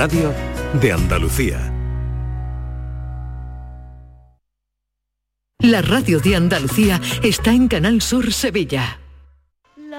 Radio de Andalucía. La radio de Andalucía está en Canal Sur Sevilla.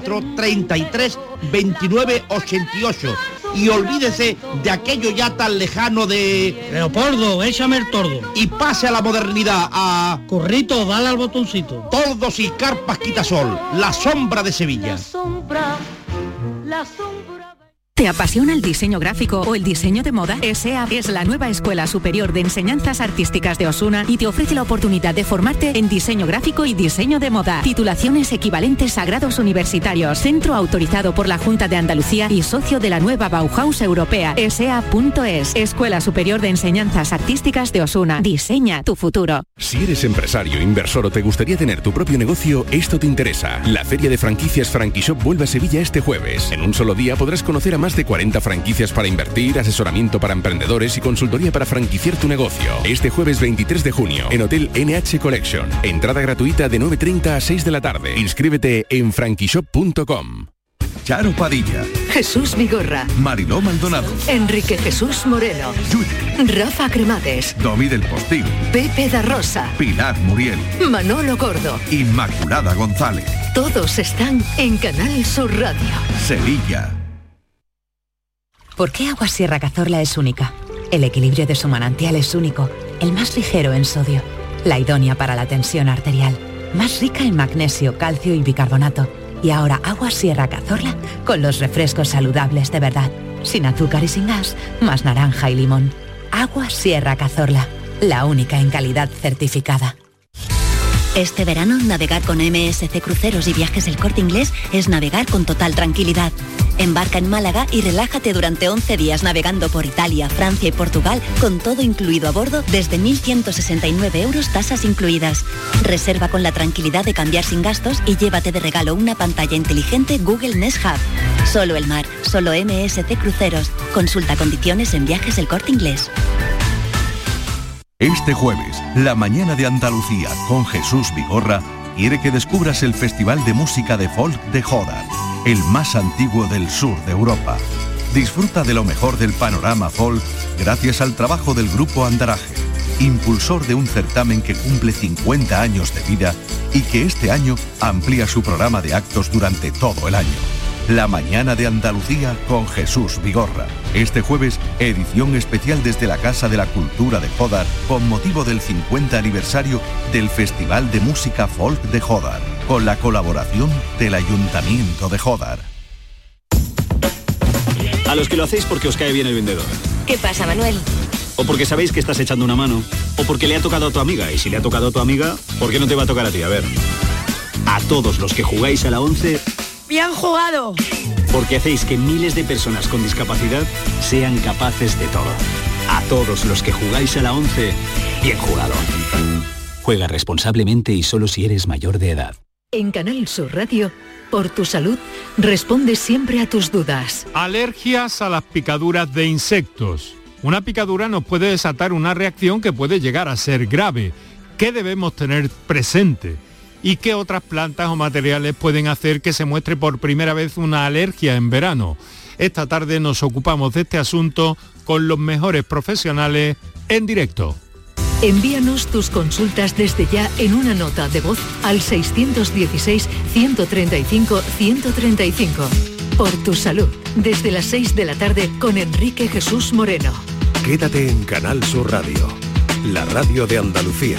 33 29 88 y olvídese de aquello ya tan lejano de... Leopoldo, échame el tordo. Y pase a la modernidad, a... Corrito, dale al botoncito. Tordos y carpas quitasol, la sombra de Sevilla. La sombra, la sombra. ¿Te apasiona el diseño gráfico o el diseño de moda? ESEA es la nueva Escuela Superior de Enseñanzas Artísticas de Osuna y te ofrece la oportunidad de formarte en diseño gráfico y diseño de moda. Titulaciones equivalentes a grados universitarios. Centro autorizado por la Junta de Andalucía y socio de la nueva Bauhaus Europea. ESEA.es. Escuela Superior de Enseñanzas Artísticas de Osuna. Diseña tu futuro. Si eres empresario, inversor o te gustaría tener tu propio negocio, esto te interesa. La Feria de Franquicias Franquishop vuelve a Sevilla este jueves. En un solo día podrás conocer a más de 40 franquicias para invertir, asesoramiento para emprendedores y consultoría para franquiciar tu negocio. Este jueves 23 de junio en Hotel NH Collection. Entrada gratuita de 9.30 a 6 de la tarde. Inscríbete en franquishop.com. Charo Padilla, Jesús Vigorra, Mariló Maldonado, Enrique Jesús Moreno, Rafa Cremades, Domi del Postigo, Pepe da Rosa, Pilar Muriel, Manolo Gordo. Inmaculada González, Todos están en Canal Sur Radio. Sevilla. ¿Por qué Agua Sierra Cazorla es única? El equilibrio de su manantial es único, el más ligero en sodio, la idónea para la tensión arterial, más rica en magnesio, calcio y bicarbonato. Y ahora Agua Sierra Cazorla con los refrescos saludables de verdad, sin azúcar y sin gas, más naranja y limón. Agua Sierra Cazorla, la única en calidad certificada. Este verano, navegar con MSC Cruceros y Viajes del Corte Inglés es navegar con total tranquilidad. Embarca en Málaga y relájate durante 11 días navegando por Italia, Francia y Portugal con todo incluido a bordo desde 1.169 euros tasas incluidas. Reserva con la tranquilidad de cambiar sin gastos y llévate de regalo una pantalla inteligente Google Nest Hub. Solo el mar, solo MSC Cruceros. Consulta condiciones en Viajes del Corte Inglés. Este jueves, la mañana de Andalucía con Jesús Vigorra quiere que descubras el Festival de Música de Folk de Jodar, el más antiguo del sur de Europa. Disfruta de lo mejor del panorama folk gracias al trabajo del Grupo Andaraje, impulsor de un certamen que cumple 50 años de vida y que este año amplía su programa de actos durante todo el año. La mañana de Andalucía con Jesús Vigorra. Este jueves, edición especial desde la Casa de la Cultura de Jodar con motivo del 50 aniversario del Festival de Música Folk de Jodar, con la colaboración del Ayuntamiento de Jodar. A los que lo hacéis porque os cae bien el vendedor. ¿Qué pasa, Manuel? O porque sabéis que estás echando una mano. O porque le ha tocado a tu amiga. Y si le ha tocado a tu amiga, ¿por qué no te va a tocar a ti? A ver. A todos los que jugáis a la 11, ¡Bien jugado! porque hacéis que miles de personas con discapacidad sean capaces de todo. A todos los que jugáis a la 11, bien jugado. Juega responsablemente y solo si eres mayor de edad. En Canal Sur Radio, por tu salud, responde siempre a tus dudas. Alergias a las picaduras de insectos. Una picadura nos puede desatar una reacción que puede llegar a ser grave. ¿Qué debemos tener presente? ¿Y qué otras plantas o materiales pueden hacer que se muestre por primera vez una alergia en verano? Esta tarde nos ocupamos de este asunto con los mejores profesionales en directo. Envíanos tus consultas desde ya en una nota de voz al 616-135-135. Por tu salud, desde las 6 de la tarde con Enrique Jesús Moreno. Quédate en Canal Sur Radio, la radio de Andalucía.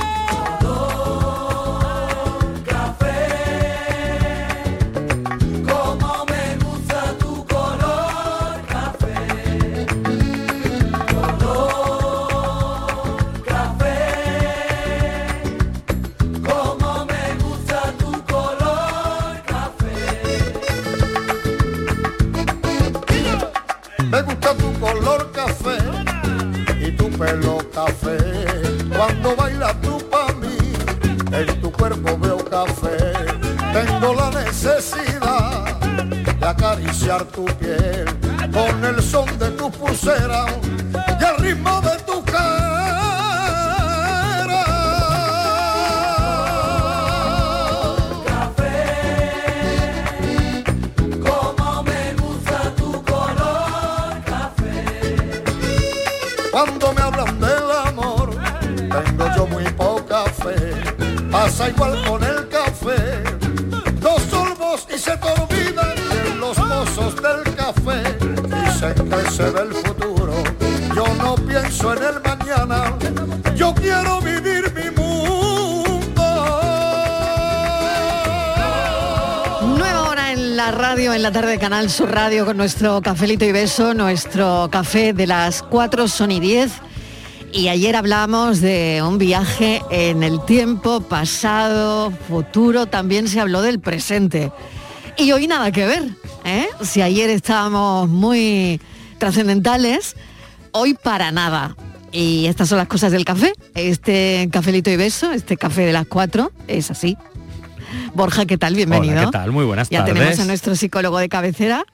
Necesidad de acariciar tu piel con el son de tu pulsera y el ritmo de tu Como me gusta tu color Cuando me hablan del amor, tengo yo muy poca fe. Pasa igual con del café. Dicen que se ve el futuro. Yo no pienso en el mañana. Yo quiero vivir mi mundo. Nueva hora en la radio, en la tarde de Canal Sur Radio con nuestro cafelito y beso, nuestro café de las 4 son y 10. Y ayer hablamos de un viaje en el tiempo, pasado, futuro, también se habló del presente. Y hoy nada que ver, ¿eh? Si ayer estábamos muy trascendentales, hoy para nada. Y estas son las cosas del café. Este cafelito y beso, este café de las 4, es así. Borja, ¿qué tal? Bienvenido. Hola, ¿qué tal? Muy buenas ya tardes. tenemos a nuestro psicólogo de cabecera.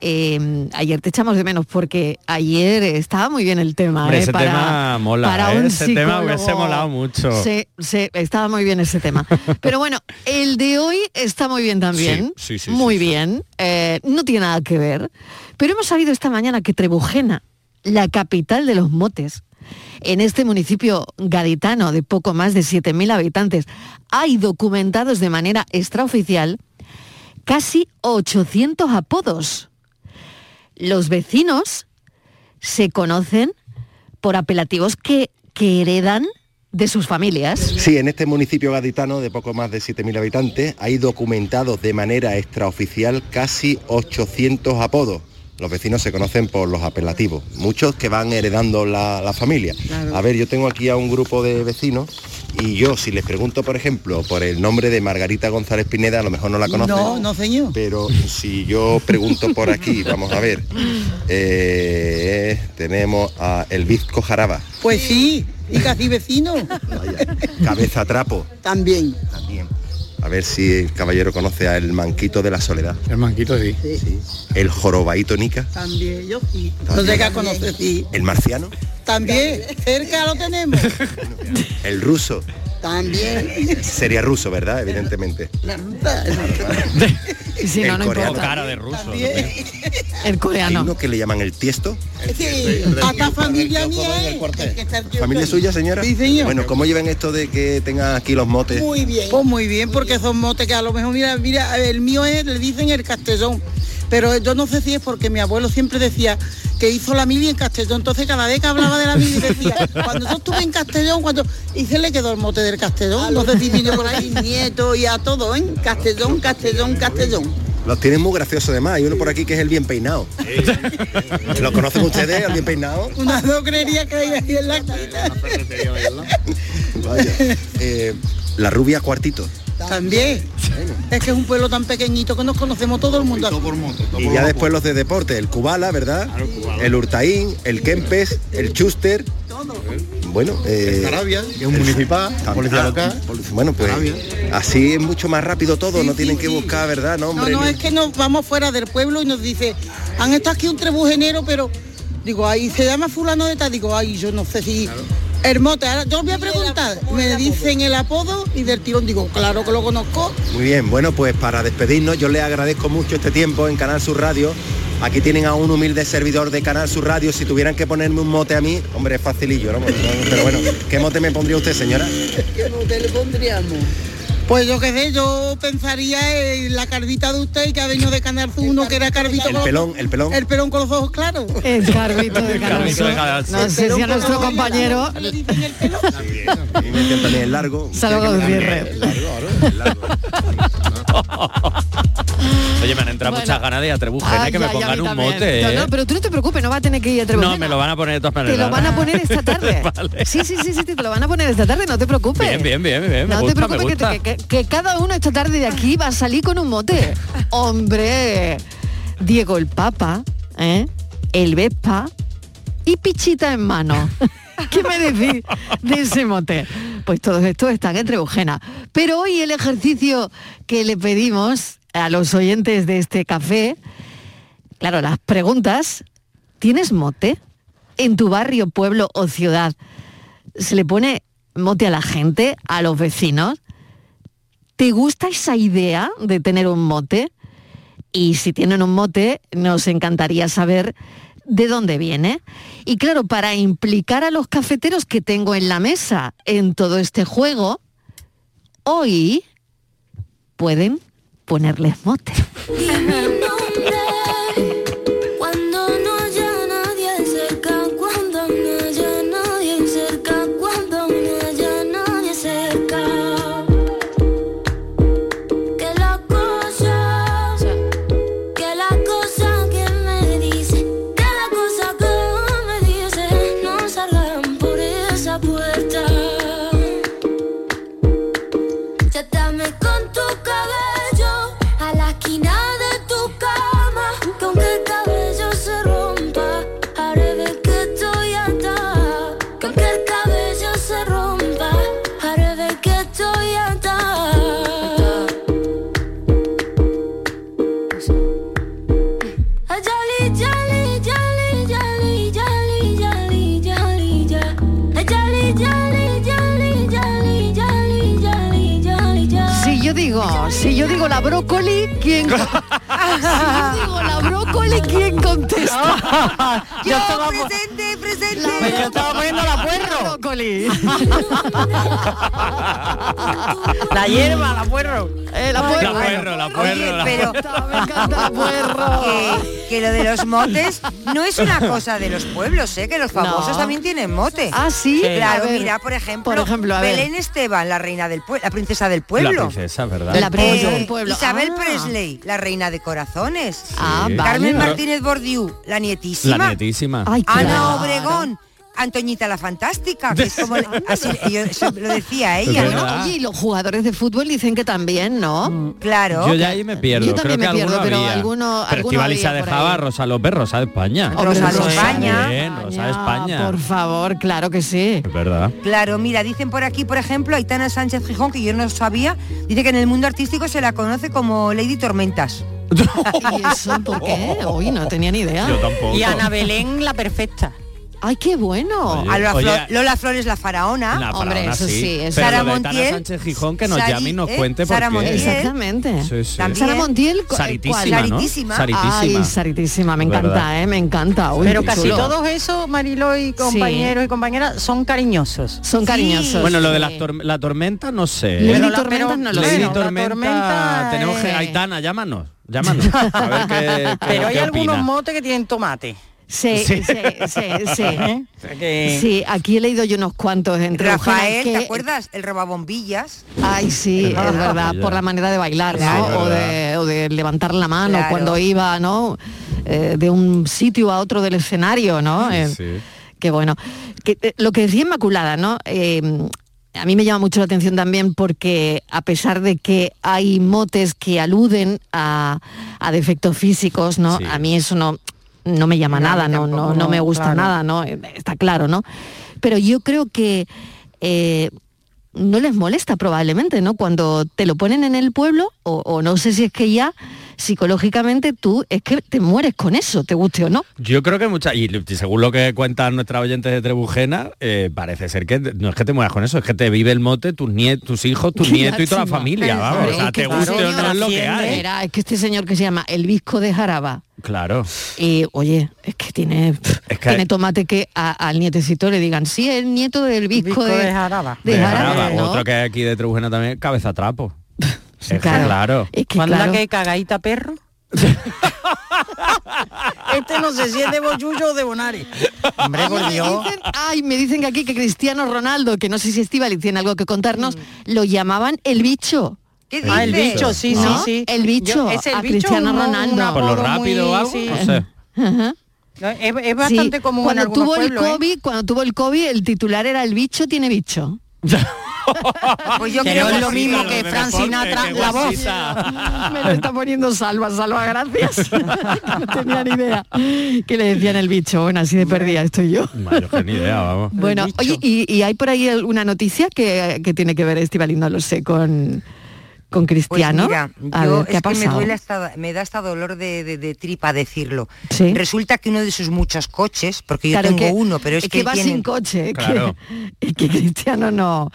Eh, ayer te echamos de menos porque ayer estaba muy bien el tema. Hombre, eh, ese para- tema mola, para ¿eh? un Ese tema hubiese molado mucho. Sí, sí, estaba muy bien ese tema. Pero bueno, el de hoy está muy bien también. Sí, sí, sí, muy bien. Eh, no tiene nada que ver. Pero hemos sabido esta mañana que Trebujena, la capital de los motes, en este municipio gaditano de poco más de 7.000 habitantes, hay documentados de manera extraoficial casi 800 apodos. Los vecinos se conocen por apelativos que, que heredan de sus familias. Sí, en este municipio gaditano de poco más de 7.000 habitantes hay documentados de manera extraoficial casi 800 apodos. Los vecinos se conocen por los apelativos, muchos que van heredando la, la familia. Claro. A ver, yo tengo aquí a un grupo de vecinos y yo si les pregunto, por ejemplo, por el nombre de Margarita González Pineda, a lo mejor no la conocen. No, no, señor. Pero si yo pregunto por aquí, vamos a ver, eh, tenemos a El Vizco Jaraba, Pues sí, y casi vecino. Cabeza Trapo, También. También. A ver si el caballero conoce a El Manquito de la Soledad. El Manquito, sí. El Jorobaito Nica. También, yo sí. No sé qué conocer, sí. El Marciano. También, cerca lo tenemos. El Ruso. También. Sería ruso, ¿verdad? Evidentemente. Si El no coreano. importa. Cara de ruso. El Hay coreano. uno que le llaman el tiesto. Sí, familia mía es. ¿Familia suya, señora? Sí, señor. Bueno, ¿cómo llevan esto de que tengan aquí los motes? Muy bien. Pues muy bien, porque son motes que a lo mejor, mira, mira, el mío es, le dicen el Castellón. Pero yo no sé si es porque mi abuelo siempre decía que hizo la mili en Castellón. Entonces cada vez que hablaba de la mili decía, cuando yo estuve en Castellón, cuando. Y se le quedó el mote del Castellón. No sé si vino por ahí nieto y a todo, ¿eh? Castellón, Castellón, Castellón. Los tienen muy graciosos además. Hay uno por aquí que es el bien peinado. ¿Lo conocen ustedes, el bien peinado? Una docrería que hay ahí en la esquina. Vaya. Eh, la rubia cuartito. También. Es que es un pueblo tan pequeñito que nos conocemos todo el mundo. Y ya después los de deporte, el Cubala, ¿verdad? El Hurtaín, el Kempes, el Chuster. Bueno, eh, que es un municipal, policía local. Bueno, pues así es mucho más rápido todo, no tienen que buscar, ¿verdad? No, No, es que nos vamos fuera del pueblo y nos dice, han estado aquí un trebujenero, pero digo, ahí se llama fulano de tal, digo, ay, yo no sé si. Mote, ahora yo os voy a preguntar, me dicen el apodo y del tirón digo, claro que lo conozco. Muy bien, bueno, pues para despedirnos yo les agradezco mucho este tiempo en Canal Sur Radio. Aquí tienen a un humilde servidor de Canal Sur Radio. Si tuvieran que ponerme un mote a mí, hombre, es facilillo, ¿no? Pero bueno, ¿qué mote me pondría usted, señora? ¿Qué mote le pondríamos? Pues yo qué sé, yo pensaría en la cardita de usted que ha venido de Canal uno que era cardito El con los- pelón, el pelón. El pelón con los ojos claros. El carbito de Canal. No sé si a nuestro compañero A mí me entiendo también el largo. Salgo de cierre. Oye, me han entrado Bueno. muchas ganas de ir a Trebujena Ay, que me pongan un también. mote. No, ¿eh? no, pero tú no te preocupes, no va a tener que ir a Trebujena. No, me lo van a poner de todas Te maneras. lo van a poner esta tarde. Vale. Sí, sí, sí, sí, te lo van a poner esta tarde, no te preocupes. Bien, bien, bien, bien. Me no gusta, te preocupes que, gusta. te- que- que cada uno esta tarde de aquí va a salir con un mote. Hombre, Diego el Papa, ¿eh? el Vespa y Pichita en mano. ¿Qué me decís de ese mote? Pues todos estos están en Trebujena. Pero hoy el ejercicio que le pedimos a los oyentes de este café, claro, las preguntas, ¿tienes mote? ¿En tu barrio, pueblo o ciudad se le pone mote a la gente, a los vecinos? ¿Te gusta esa idea de tener un mote? Y si tienen un mote, nos encantaría saber de dónde viene. Y claro, para implicar a los cafeteros que tengo en la mesa en todo este juego, hoy pueden ponerles mote. Yo digo la brócoli, ¿quién contesta? Yo presente, presente. Pues yo estaba poniendo la puerro. La hierba, la puerro. Eh, la La puerro, la puerro. la pero que, que lo de los motes no es una cosa de los pueblos, ¿eh? que los famosos No. también tienen mote. Ah, ¿sí? Claro, ver, mira, por ejemplo, por ejemplo, a. Belén Esteban, la reina del pueblo, la princesa del La pueblo. princesa, ¿verdad? La princesa Eh, del pueblo. Isabel Ah. Presley, la reina de corazones. Ah. Carmen Martínez Bordiú, la nietísima. La nietísima. Ay, Ana claro. Obregón, Antoñita la fantástica, que es como así, yo eso lo decía ella. Oye, y los jugadores de fútbol dicen que también, ¿no? Claro. Yo ya ahí me pierdo. Yo también Creo me que pierdo, pero había. alguno- Pero alguno Estivali se había por dejaba ahí. Rosa López, Rosa de España. Rosa de Rosa España. Bien, Rosa de España. Por favor, claro que sí. Es verdad. Claro, mira, dicen por aquí, por ejemplo, Aitana Sánchez Gijón, que yo no sabía, dice que en el mundo artístico se la conoce como Lady Tormentas. ¿Y eso por qué? Uy, no tenía ni idea. Yo tampoco. Y Ana Belén, la perfecta. Ay, qué bueno. Oye, A Lola, oye, Flor- Lola Flores, la faraona. La Hombre, faraona, eso sí, Pero Sara Montiel, Sánchez Gijón que nos Sari- llame y nos ¿eh? cuente por Sara qué. Montiel. Exactamente. Sí, sí. También. Sara Montiel, Saritísima, ¿cuál? ¿no? Saritísima. Saritísima. Ay, Saritísima, me encanta, ¿Verdad? ¿eh? Me encanta. Uy, Pero casi chulo. todos esos, Marilo y compañeros y compañeras, son cariñosos. Son cariñosos. Bueno, lo de la, tor- la tormenta no sé. Lady Pero la- Tormentas pero- no lo sé. Tormenta, tormenta, tenemos que eh, Aitana, llámanos, llámanos. A ver qué, qué- Pero hay algunos motes que tienen tomate. Sí, sí, Sí. sí, sí. ¿eh? Que- Sí, aquí he leído yo unos cuantos entre Rafael, que- ¿te acuerdas? El robabombillas. Ay, sí, es verdad, por la manera de bailar, Claro. ¿no? O de, o de levantar la mano Claro. cuando iba, ¿no? Eh, de un sitio a otro del escenario, ¿no? Eh, Sí. Qué bueno. Que, eh, lo que decía Inmaculada, ¿no? Eh, a mí me llama mucho la atención también porque a pesar de que hay motes que aluden a, a defectos físicos, ¿no? Sí. A mí eso no, no me llama No, nada, no, tampoco, no, no me gusta claro. nada, ¿no? Está claro, ¿no? Pero yo creo que eh, no les molesta probablemente, ¿no? Cuando te lo ponen en el pueblo, o, o no sé si es que ya psicológicamente tú es que te mueres con eso, te guste o no. Yo creo que muchas, y según lo que cuentan nuestras oyentes de Trebujena, eh, parece ser que no es que te mueras con eso, es que te vive el mote tus nietos, tus hijos, tus nietos y toda la familia, vamos. O es, sea, que te este guste o señor no es lo que hay. Es que este señor que se llama el Visco de Jaraba, Claro. y oye, es que tiene, Es que tiene tomate que a- al nietecito le digan, sí, el nieto del Visco, Visco de, de Jaraba. de De Jaraba, Jaraba. ¿no? Otro que hay aquí de Trebujena también, cabeza trapo. es que claro. claro. Es que ¿Cuándo claro, la que cagadita perro? este no sé si es de Boyullo o de Bonari. Hombre, Ay, por me Dios. dicen, ay, me dicen que aquí que Cristiano Ronaldo, que no sé si Estivali tiene algo que contarnos, lo llamaban el bicho. ¿Qué Ah, el bicho, sí, ¿No? sí, sí. El bicho, Yo- es el a bicho Cristiano un- un Ronaldo. Por lo apodo rápido muy- o algo, sí. no sé. Ajá. No, Es, es bastante Sí, común cuando tuvo el ¿eh? COVID, cuando tuvo el COVID, el titular era el bicho tiene bicho. Pues yo Que creo no es que lo mismo que Fran Sinatra, qué la voz. Me lo está poniendo Salva, Salva, gracias. no tenía ni idea que le decían el bicho. Bueno, así de perdida estoy yo. Que ni idea, vamos. Bueno, oye, y, y hay por ahí una noticia que, que tiene que ver, Estivalín, no lo sé, con, con Pues Cristiano. mira, yo ver, ¿qué es ha que me, duele hasta, me da hasta dolor de, de- de tripa decirlo. Sí. Resulta que uno de sus muchos coches, porque yo Claro, tengo que- uno, pero es, es que va tiene- sin coche, Claro. que, que Cristiano no.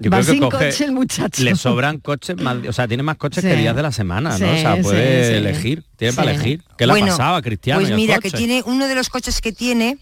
Yo va que sin coge- coche el muchacho. Le sobran coches más, o sea, tiene más coches Sí. que días de la semana, ¿no? O sea, puede sí, sí. elegir, tiene para Sí. elegir. ¿Qué le Bueno, pasaba a Cristiano? Pues mira, que tiene uno de los coches que tiene,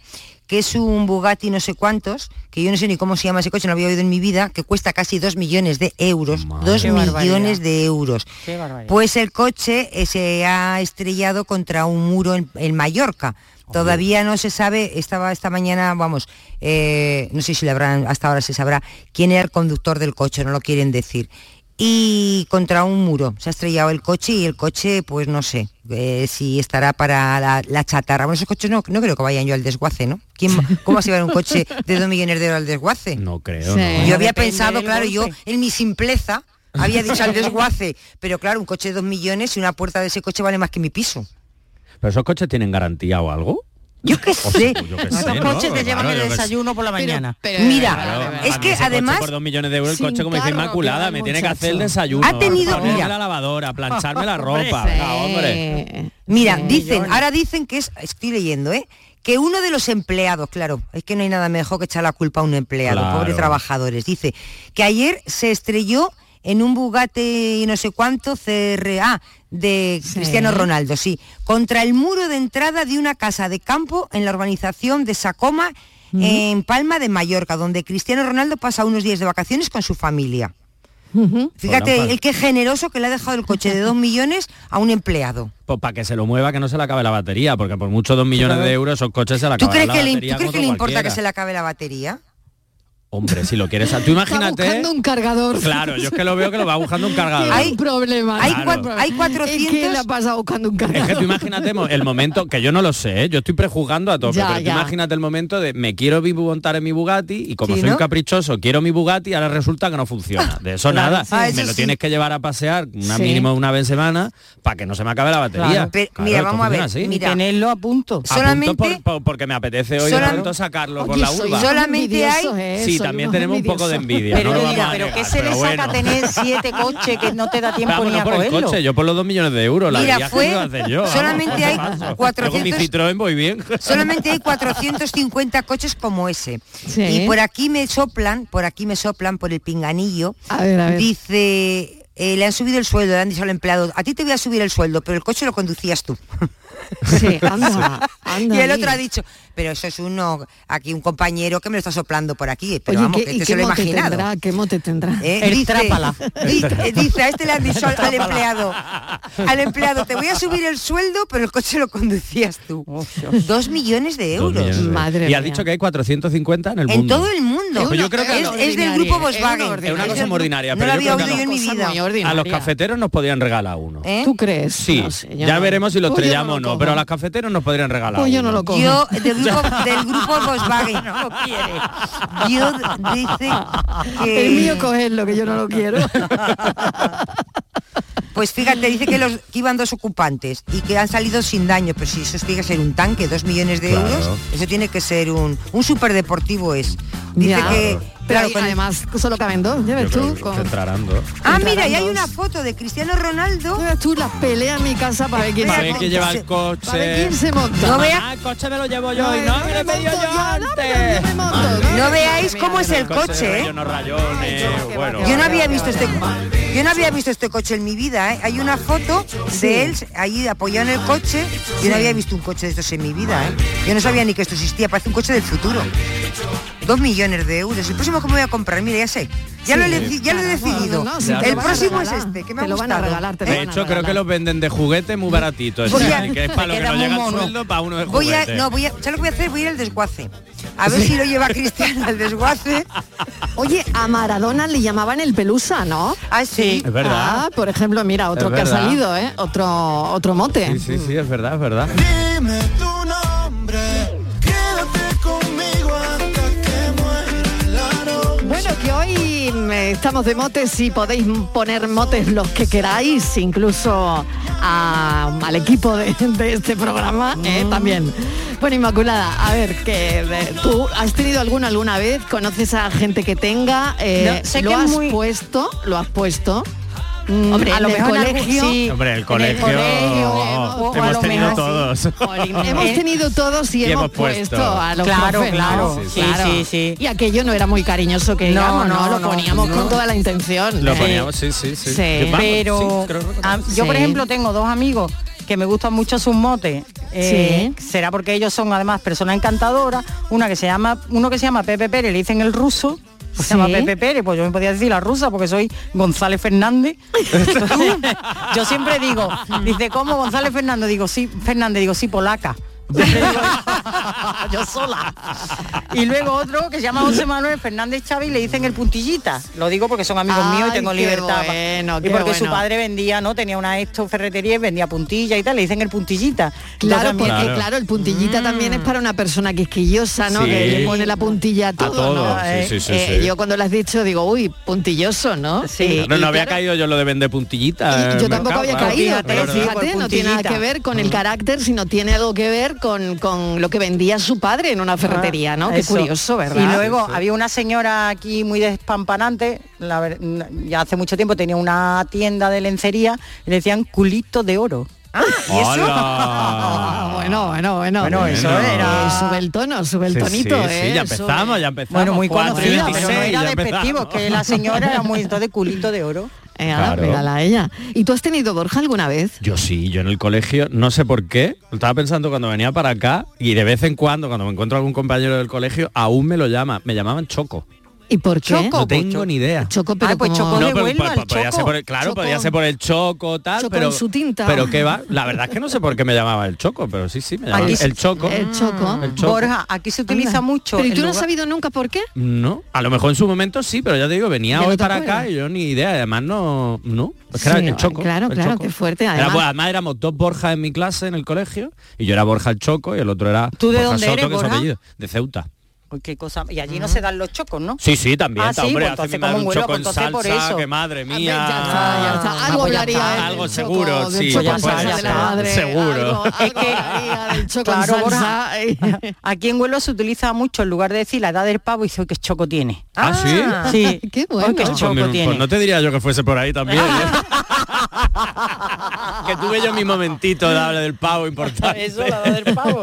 que es un Bugatti no sé cuántos, que yo no sé ni cómo se llama ese coche, no había oído en mi vida, que cuesta casi dos millones de euros. Dos Qué millones barbaridad. de euros. Qué. Pues el coche eh, se ha estrellado contra un muro en, en Mallorca. Todavía no se sabe, estaba esta mañana, vamos, eh, no sé si le habrán, hasta ahora se sabrá quién era el conductor del coche, no lo quieren decir. Y contra un muro, se ha estrellado el coche y el coche, pues no sé, eh, si estará para la, la chatarra. Bueno, esos coches no, no creo que vayan yo al desguace, ¿no? ¿Quién, ¿Cómo se va a llevar un coche de dos millones de euros al desguace? No creo, Sí. no. Yo había Depende pensado, claro, yo en mi simpleza había dicho al desguace, pero claro, un coche de dos millones y una puerta de ese coche vale más que mi piso. ¿Pero esos coches tienen garantía o algo? Yo qué sé. pues yo qué Esos sé, ¿no? coches te llevan Claro, el desayuno por la mañana. Mira, Claro, es que además por dos millones de euros el coche como dice Inmaculada me tiene que hacer el desayuno Ha tenido- mira. la lavadora plancharme la ropa hombre Mira, dicen, ahora dicen que es, estoy leyendo, ¿eh? Que uno de los empleados, claro, es que no hay nada mejor que echar la culpa a un empleado, Claro. pobres trabajadores, dice que ayer se estrelló en un Bugatti y no sé cuánto CRA de Sí. Cristiano Ronaldo, sí, contra el muro de entrada de una casa de campo en la urbanización de Sacoma, en Palma de Mallorca, donde Cristiano Ronaldo pasa unos días de vacaciones con su familia. Fíjate, pa- el que generoso que le ha dejado el coche de dos millones a un empleado. pues para que se lo mueva que no se le acabe la batería porque por mucho dos millones de euros esos coches se le ¿Tú acaban crees la que le, batería ¿tú crees que le importa cualquiera. que se le acabe la batería? Hombre si lo quieres tú imagínate buscando un cargador. claro yo es que lo veo que lo va buscando un cargador Hay un problema. hay Claro. cua- hay 400 Es que le ha pasado buscando un Es cargador. que tú imagínate el momento, que yo no lo sé, ¿eh? yo estoy prejuzgando a Ya, pero tú imagínate el momento de me quiero montar en mi Bugatti y como Sí, soy ¿no? un caprichoso, quiero mi Bugatti y ahora resulta que no funciona. De eso Claro, nada. sí. Ah, eso me lo sí. tienes que llevar a pasear una Sí. mínimo una vez en semana para que no se me acabe la batería. Claro. Pero, mira, vamos a ver, así. Mira. tenerlo a punto. A punto solamente- por- por- porque me apetece hoy de pronto sacarlo por la urba. Solamente hay- también tenemos un poco de envidia. Pero, no pero ¿qué se le saca tener siete coches que no te da tiempo ni a por el cogerlo? coche, yo por los dos millones de euros. La Mira, fue- que yo, vamos, solamente hay paso. Yo con mi 400 Citroën voy bien. Solamente hay 450 coches como ese. Sí. Y por aquí me soplan, por aquí me soplan por el pinganillo. A ver, a ver. Dice, eh, le han subido el sueldo, le han dicho al empleado, a ti te voy a subir el sueldo, pero el coche lo conducías tú. Sí, anda, anda y el otro ha dicho, pero eso es uno, aquí un compañero que me lo está soplando por aquí, pero Oye, vamos, ¿qué, que este se lo he imaginado. tendrá? ¿Qué mote tendrá? ¿Eh? El dice, trápala. dice, dice, a este le han dicho al, al empleado, al empleado, te voy a subir el sueldo, pero el coche lo conducías tú. Dos millones de euros. millones de euros. Madre y has mía. dicho que hay 450 en el En mundo. todo el mundo. Pues yo creo que es, del grupo una Volkswagen. es una cosa ordinaria, No pero lo había oído yo en mi vida. A los cafeteros nos podrían regalar uno. ¿Eh? ¿Tú crees? Sí, No sé, ya no. veremos si lo Pues estrellamos o no, pero a los cafeteros nos podrían regalar Pues yo no uno. lo cojo. Yo, del grupo, del grupo Volkswagen. No lo quiere. Yo dice que... El mío cogerlo, que yo no lo quiero. Pues fíjate, dice que, los, que iban dos ocupantes y que han salido sin daño, pero si eso tiene que ser un tanque, dos millones de Claro. euros, eso tiene que ser un, un superdeportivo es. Dice Ya. que, Pero claro, ahí, con- además solo caben dos, ya ves tú. con- entrarán dos. Ah, entrarán mira, y hay una foto de Cristiano Ronaldo. Ya ves tú las peleas en mi casa para ver quién Para se ver quién monta. lleva el coche. Para ver quién se monta. No vea- Ah, el coche me lo llevo yo y no, no me lo he monto yo yo, no, antes. pero yo me monto, ¿no? No veáis cómo es el coche coche, de ¿eh? relleno rayones, bueno. Yo no había visto este yo no había visto este coche en mi vida, ¿eh? Hay una foto de él ahí apoyado en el coche. Yo no había visto un coche de estos en mi vida, ¿eh? Yo no sabía ni que esto existía, parece un coche del futuro. Dos millones de euros. El próximo que me voy a comprar, mira, ya sé. Ya, lo, he, ya lo he decidido. No, no, el próximo es este, que me Te ha lo van a regalar, te De hecho, creo que los venden de juguete muy baratitos. Voy a- que es para lo que no llega el sueldo, para uno de Voy a, no, voy a, ¿sabes lo que voy a hacer? Voy a ir al desguace. A ver si lo lleva Cristiano al desguace. Oye, a Maradona le llamaban el pelusa, ¿no? Ah, sí. Es verdad. Ah, por ejemplo, mira, otro Es que ha salido, ¿eh? Otro, otro mote. Sí, sí, sí, es verdad, es verdad. Dime hoy mm, estamos de motes y podéis poner motes los que queráis, incluso a- al equipo de, de este programa eh, también. Bueno, Inmaculada, a ver, que eh, tú has tenido alguno alguna vez, conoces a gente que tenga, eh, No, sé lo que has muy- puesto, lo has puesto. Mm, Hombre, a lo mejor colegio, sí. Hombre, el En el colegio, o- a hemos tenido mejor todos. Hemos tenido todos y, Y hemos, puesto. puesto a los Claro, profes, ¿no? claro, sí, Claro. sí, sí. Y aquello no era muy cariñoso que No, digamos, ¿no? no, Lo poníamos no. con toda la intención. Lo ¿eh? poníamos, sí, sí, sí. Pero ah, yo por ejemplo tengo dos amigos que me gustan mucho sus motes Eh, será porque ellos son además personas encantadoras una que se llama uno que se llama Pepe Pérez le dicen el ruso. Pues se llama Sí. Pepe Pérez pues yo me podía decir la rusa porque soy González Fernández. Yo siempre digo dice ¿cómo González Fernández? digo sí Fernández digo sí polaca yo sola. Y luego otro que se llama José Manuel Fernández Chávez y le dicen el puntillita. Lo digo porque son amigos míos y tengo qué libertad. bueno, y porque su padre vendía, ¿no? Tenía una esto ferretería y vendía puntilla y tal, le dicen el puntillita. Claro, mí- porque claro. el puntillita también es para una persona quisquillosa, ¿no? Sí. Que le pone la puntilla a todo, todo, ¿no? sí, Eh, sí, sí, eh, sí. Yo cuando lo has dicho digo, uy, puntilloso, ¿no? Sí. No, no había caído yo lo de vender puntillitas. Y yo tampoco había caído, fíjate, no tiene nada que ver con el carácter, sino tiene algo que ver con, con lo que vendía su padre en una ferretería, ¿no? Qué Ah, Eso. curioso, ¿verdad? Y luego había una señora aquí muy despampanante, la ya hace mucho tiempo tenía una tienda de lencería y le decían culito de oro. ¿Y eso? Ah, bueno, bueno, bueno. Bueno, eso Bueno. era... Eh, sube el tono, sube el Sí, tonito, sí, sí, ¿eh? ya empezamos, ya empezamos. Bueno, muy conocida, pero no 26, era ya despectivo, que la señora era muy entonces culito de oro. Eh, Claro. mírala a ella. ¿Y tú has tenido Borja alguna vez? Yo sí, yo en el colegio, no sé por qué, estaba pensando cuando venía para acá y de vez en cuando, cuando me encuentro algún compañero del colegio, aún me lo llama, me llamaban Choco. ¿Y por qué? No tengo ni idea. Choco, pero pues como- Choco No, pero el podía Choco. ser por el, claro, Choco. podía ser por el choco tal, Choco pero en su tinta. pero qué va, la verdad es que no sé por qué me llamaba el choco, pero sí, sí, me llamaba Aquí- el choco. El choco. El choco. Borja, aquí se utiliza Anda. mucho. Pero ¿y tú no has sabido nunca por qué? No, a lo mejor en su momento sí, pero ya te digo, venía no hoy te para acuerdas. acá y yo ni idea, además no, no, es que era Sí, el choco. claro, el claro, Choco. qué fuerte, Era, además. pues, además éramos dos Borjas en mi clase en el colegio y yo era Borja el Choco y el otro era ¿Tú de Borja dónde Soto, eres, que es su Borja? apellido, de Ceuta. Qué cosa. Y allí no se dan los chocos, ¿no? Sí, sí, también, Ah, sí, hombre, pues entonces como un vuelo, choco pues en entonces por salsa, eso. que madre mía. ya está, ya está. Algo pues ya hablaría Algo seguro, sí, salsa Seguro. algo- Es algo que- Claro, Borja, salsa. Aquí en Huelva se utiliza mucho en lugar de decir la edad del pavo y dice que choco tiene. Ah, sí. Sí. Qué bueno. qué Pues, choco mira, tiene. pues no te diría yo que fuese por ahí también. ¿eh? que tuve yo mi momentito de hablar del pavo importante. Eso, la edad del pavo.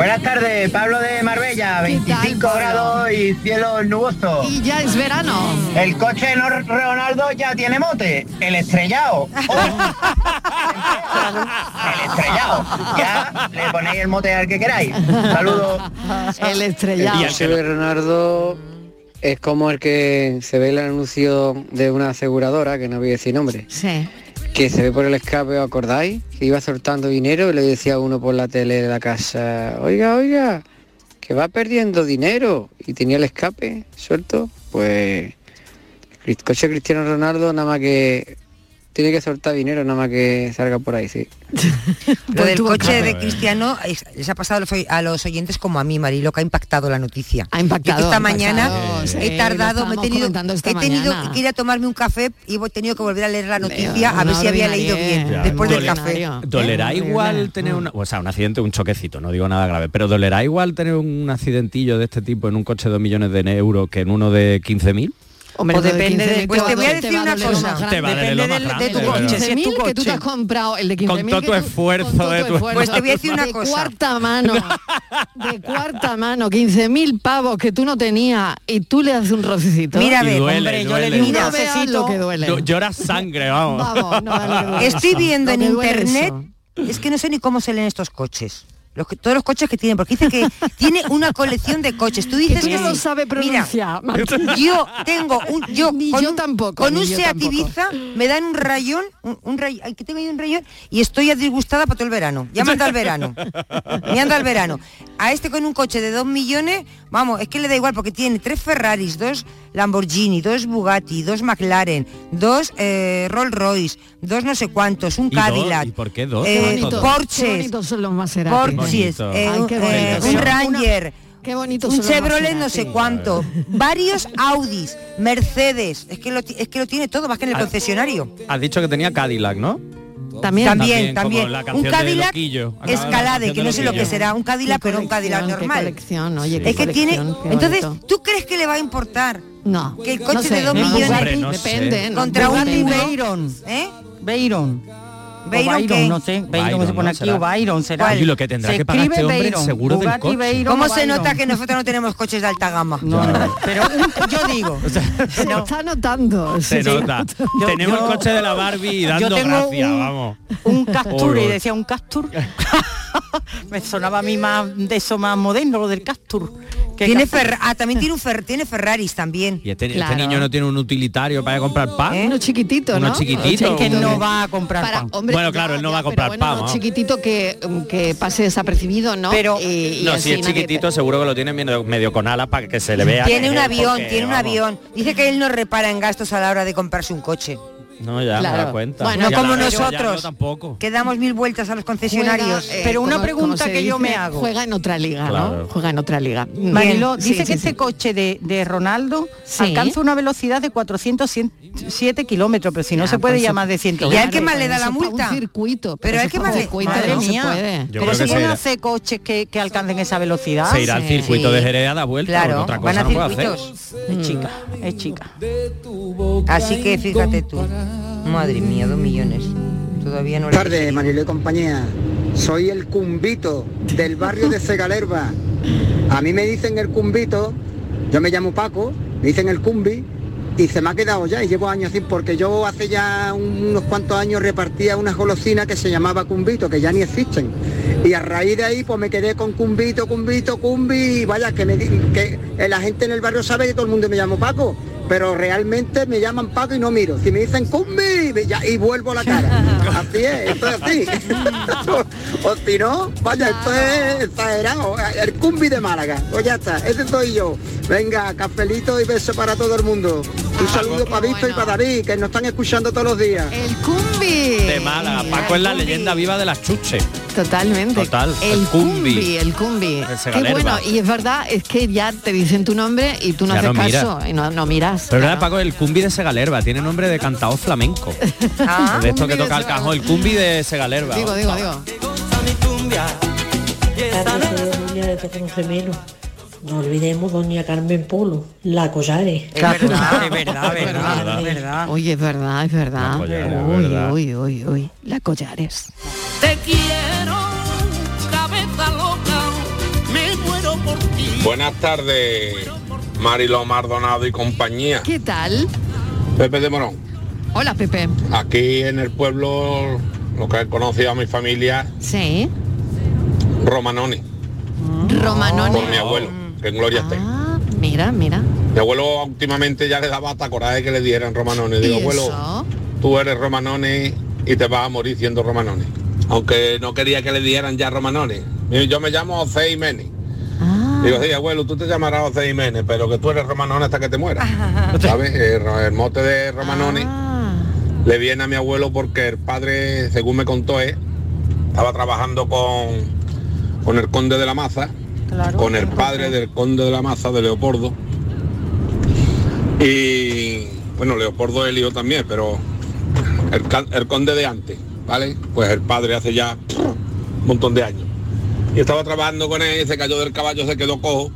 Buenas tardes, Pablo de Marbella, ¿Qué tal, 25 Pablo? grados y cielo nuboso. Y ya es verano. El coche de Leonardo ya tiene mote, el estrellado. el estrellado. Ya le ponéis el mote al que queráis. Saludos. El estrellado. Y el no- Leonardo es como el que se ve el anuncio de una aseguradora, que no voy a decir nombre, Sí. Que se ve por el escape, ¿os acordáis? Que iba soltando dinero y le decía a uno por la tele de la casa, oiga, oiga, que va perdiendo dinero y tenía el escape suelto, pues el coche Cristiano Ronaldo nada más que tiene que soltar dinero nada más que salga por ahí, sí. Lo del coche de Cristiano es- les ha pasado a los, oyentes como a mí, Marilo, que ha impactado la noticia. Ha impactado, Yo que esta ha mañana impactado, sí, he tardado, me he tenido, he tenido mañana. que ir a tomarme un café y he tenido que volver a leer la noticia a ver si había leído bien después del café. ¿Dolerá igual tener un, o sea, un accidente, un choquecito, no digo nada grave, pero ¿dolerá igual tener un accidentillo de este tipo en un coche de 2 millones de euros que en uno de 15.000? Hombre, Pues lo de depende 15.000 de- pues te voy a decir una cosa. más grande. Te va a doler Depende lo más del- de tu de coche, si es tu 15.000 que tú te coche. has comprado el de 15.000 Con todo que tu esfuerzo con todo de tu- esfuerzo. Pues te voy a decir una de cosa. cuarta mano de cuarta mano 15.000 pavos que tú no tenías y tú le haces un rocecito Mira, a Y ver, duele, hombre, yo le di un lo que duele Yo- Lloras sangre, vamos. Estoy viendo en internet, es que no sé ni cómo se leen estos coches. Los que- todos los coches que tiene, porque dice que tiene una colección de coches. Tú dices tú que no sí. sabe Mira, pronunciar, Martín. yo tengo un yo Ni con yo un- tampoco, con un Seat. Ibiza me dan un rayón, un, un ray- ay, que tengo ahí un rayón y estoy disgustada para todo el verano. Ya me anda el verano. Me anda el verano. A este con un coche de 2 millones, vamos, es que le da igual porque tiene tres Ferraris, dos Lamborghini, dos Bugatti, dos McLaren, dos eh, Rolls Royce, dos no sé cuántos, un ¿Y dos? Cadillac. ¿Y por qué dos? eh, Qué bonito, Todos. Qué Porches, bonitos son los Maserati. Porches, Bonito. eh, Ay, qué un- bonito. eh, un una- Ranger, Qué bonitos un Chevrolet no sé cuánto, varios Audis, Mercedes, es que lo, es que lo tiene todo más que en el Ah. concesionario. Has dicho que tenía Cadillac, ¿no? También. También, También, Un Cadillac Escalade, que no sé lo que será, un Cadillac, pero un Cadillac normal. colección, oye, Sí. qué Es que tiene, entonces, bonito. ¿tú crees que le va a importar no, que el no coche sé, de dos no, millones Hombre, no sé. depende, ¿no? contra un Veyron. ¿Eh? Veyron. O Byron, ¿qué? no sé. Byron, que se pone ¿no? aquí ¿Será? o Byron será. Y lo que tendrá Se que pagar este escribe hombre el Veyron, seguro del Bugatti coche. Veyron ¿Cómo o se Byron. nota que nosotros no tenemos coches de alta gama? No, no, pero un- yo digo, Se no, está notando. Se sí. nota. Yo- Tenemos yo- el coche de la Barbie y dando yo tengo gracias, un, vamos. un Castur y Horror. decía un Castur. Me sonaba a mí más de eso más moderno, lo del Castur. Que Tiene Ferra- ah, también tiene, un Fer- tiene Ferraris también. Y este, este niño no tiene un utilitario para comprar pan. ¿Eh? Uno chiquitito, Uno ¿no? chiquitito. Uno que Hombre. no va a comprar Para, pan. hombre, Bueno, claro, él no va a comprar pero bueno, pan, vamos. chiquitito que, que pase desapercibido, ¿no? Pero- Y- y No, así si es chiquitito seguro que lo tiene medio, medio con alas para que se le vea. Tiene que un avión, porque, tiene un vamos, avión. Dice que él no repara en gastos a la hora de comprarse un coche. No, ya me Claro. da cuenta. Bueno, No como nosotros. yo tampoco. Que damos mil vueltas a los concesionarios. Juega, eh, Pero una como- pregunta como se que yo me hago. Juega en otra liga, Claro. ¿no? Juega en otra liga. Marilo, Sí, dice sí, que sí. este coche de, de Ronaldo Sí. alcanza una velocidad de 407 kilómetros, pero si no Ya, se puede pues, llamar de 100 ¿Y al que más le da la multa? Un circuito. Pero hay que más- circuito, Madre se mía. pero que pueden se- hacer coches que, que alcancen esa velocidad. Se irá al circuito de. Jerez a dar vuelta. Claro, otra van cosa a no puede hacer. circuitos. Es chica, es chica. Así que fíjate tú. Madre mía, dos millones. Todavía no Buenas tardes, Mariló y compañía. Soy el cumbito del barrio de Segalerba. A mí me dicen el cumbito, yo me llamo Paco, me dicen el cumbi y se me ha quedado ya y llevo años así porque yo hace ya unos cuantos años repartía unas golosinas que se llamaba cumbito, que ya ni existen. Y a raíz de ahí pues me quedé con cumbito, cumbito, cumbi y vaya que, me, que la gente en el barrio sabe que todo el mundo me llamo Paco. Pero realmente me llaman Paco y no miro. Si me dicen cumbi ya- y vuelvo la cara. Así es, esto es así. o si no, vaya, esto es exagerado. El cumbi de Málaga. Pues ya está, ese soy yo. Venga, cafelito y beso para todo el mundo. Un saludo para Víctor y para David, que nos están escuchando todos los días. El cumbi. De Málaga. Paco es la leyenda viva de las chuches. Totalmente. Total, El, el cumbi. cumbi. el cumbi. El Qué bueno, y es verdad, es que ya te dicen tu nombre y tú no Ya haces no caso y no, no miras. Pero claro. verdad, Paco, el cumbi de Segalerba tiene nombre de cantador flamenco. Ah, de esto que toca el cajón, el cumbi de Segalerba. Digo, digo, digo. No olvidemos doña Carmen Polo, la Collares. Es verdad, es verdad, es verdad, es verdad. Oye, es verdad, es verdad. Collares, uy, uy, uy, uy. La collares. Te quiero, cabeza loca, me muero por ti. Buenas tardes, Marilo Mardonado y compañía. ¿Qué tal? Pepe de Morón. Hola, Pepe. Aquí en el pueblo, lo que he conocido a mi familia, Sí. Romanoni, Romanoni. por mi abuelo, que en gloria esté. Ah, mira, mira. Mi abuelo últimamente ya le daba hasta coraje que le dieran Romanoni. Digo, ¿Y abuelo, eso? tú eres Romanoni y te vas a morir siendo Romanoni. Aunque no quería que le dieran ya Romanoni. Yo me llamo José Jiménez. Digo, sí, abuelo, tú te llamarás José Jiménez, pero que tú eres Romanoni hasta que te mueras. ¿Sabes? El, el mote de Romanoni Ah. le viene a mi abuelo porque el padre, según me contó, él, estaba trabajando con, con el conde de la Maza, con el padre del conde de la Maza, de Leopoldo. Y bueno, Leopoldo es el hijo también, pero el conde de antes, ¿vale? Pues el padre hace ya un montón de años. Y estaba trabajando con él, se cayó del caballo, se quedó cojo.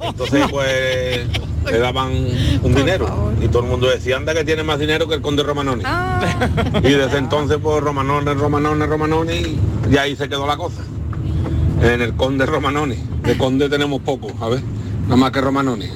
Entonces pues le daban un dinero. Y todo el mundo decía, anda que tiene más dinero que el conde Romanoni. Y desde entonces pues Romanoni, Romanoni, Romanoni, y ahí se quedó la cosa. En el conde Romanoni. De conde tenemos poco, a ver. Nada más que Romanoni.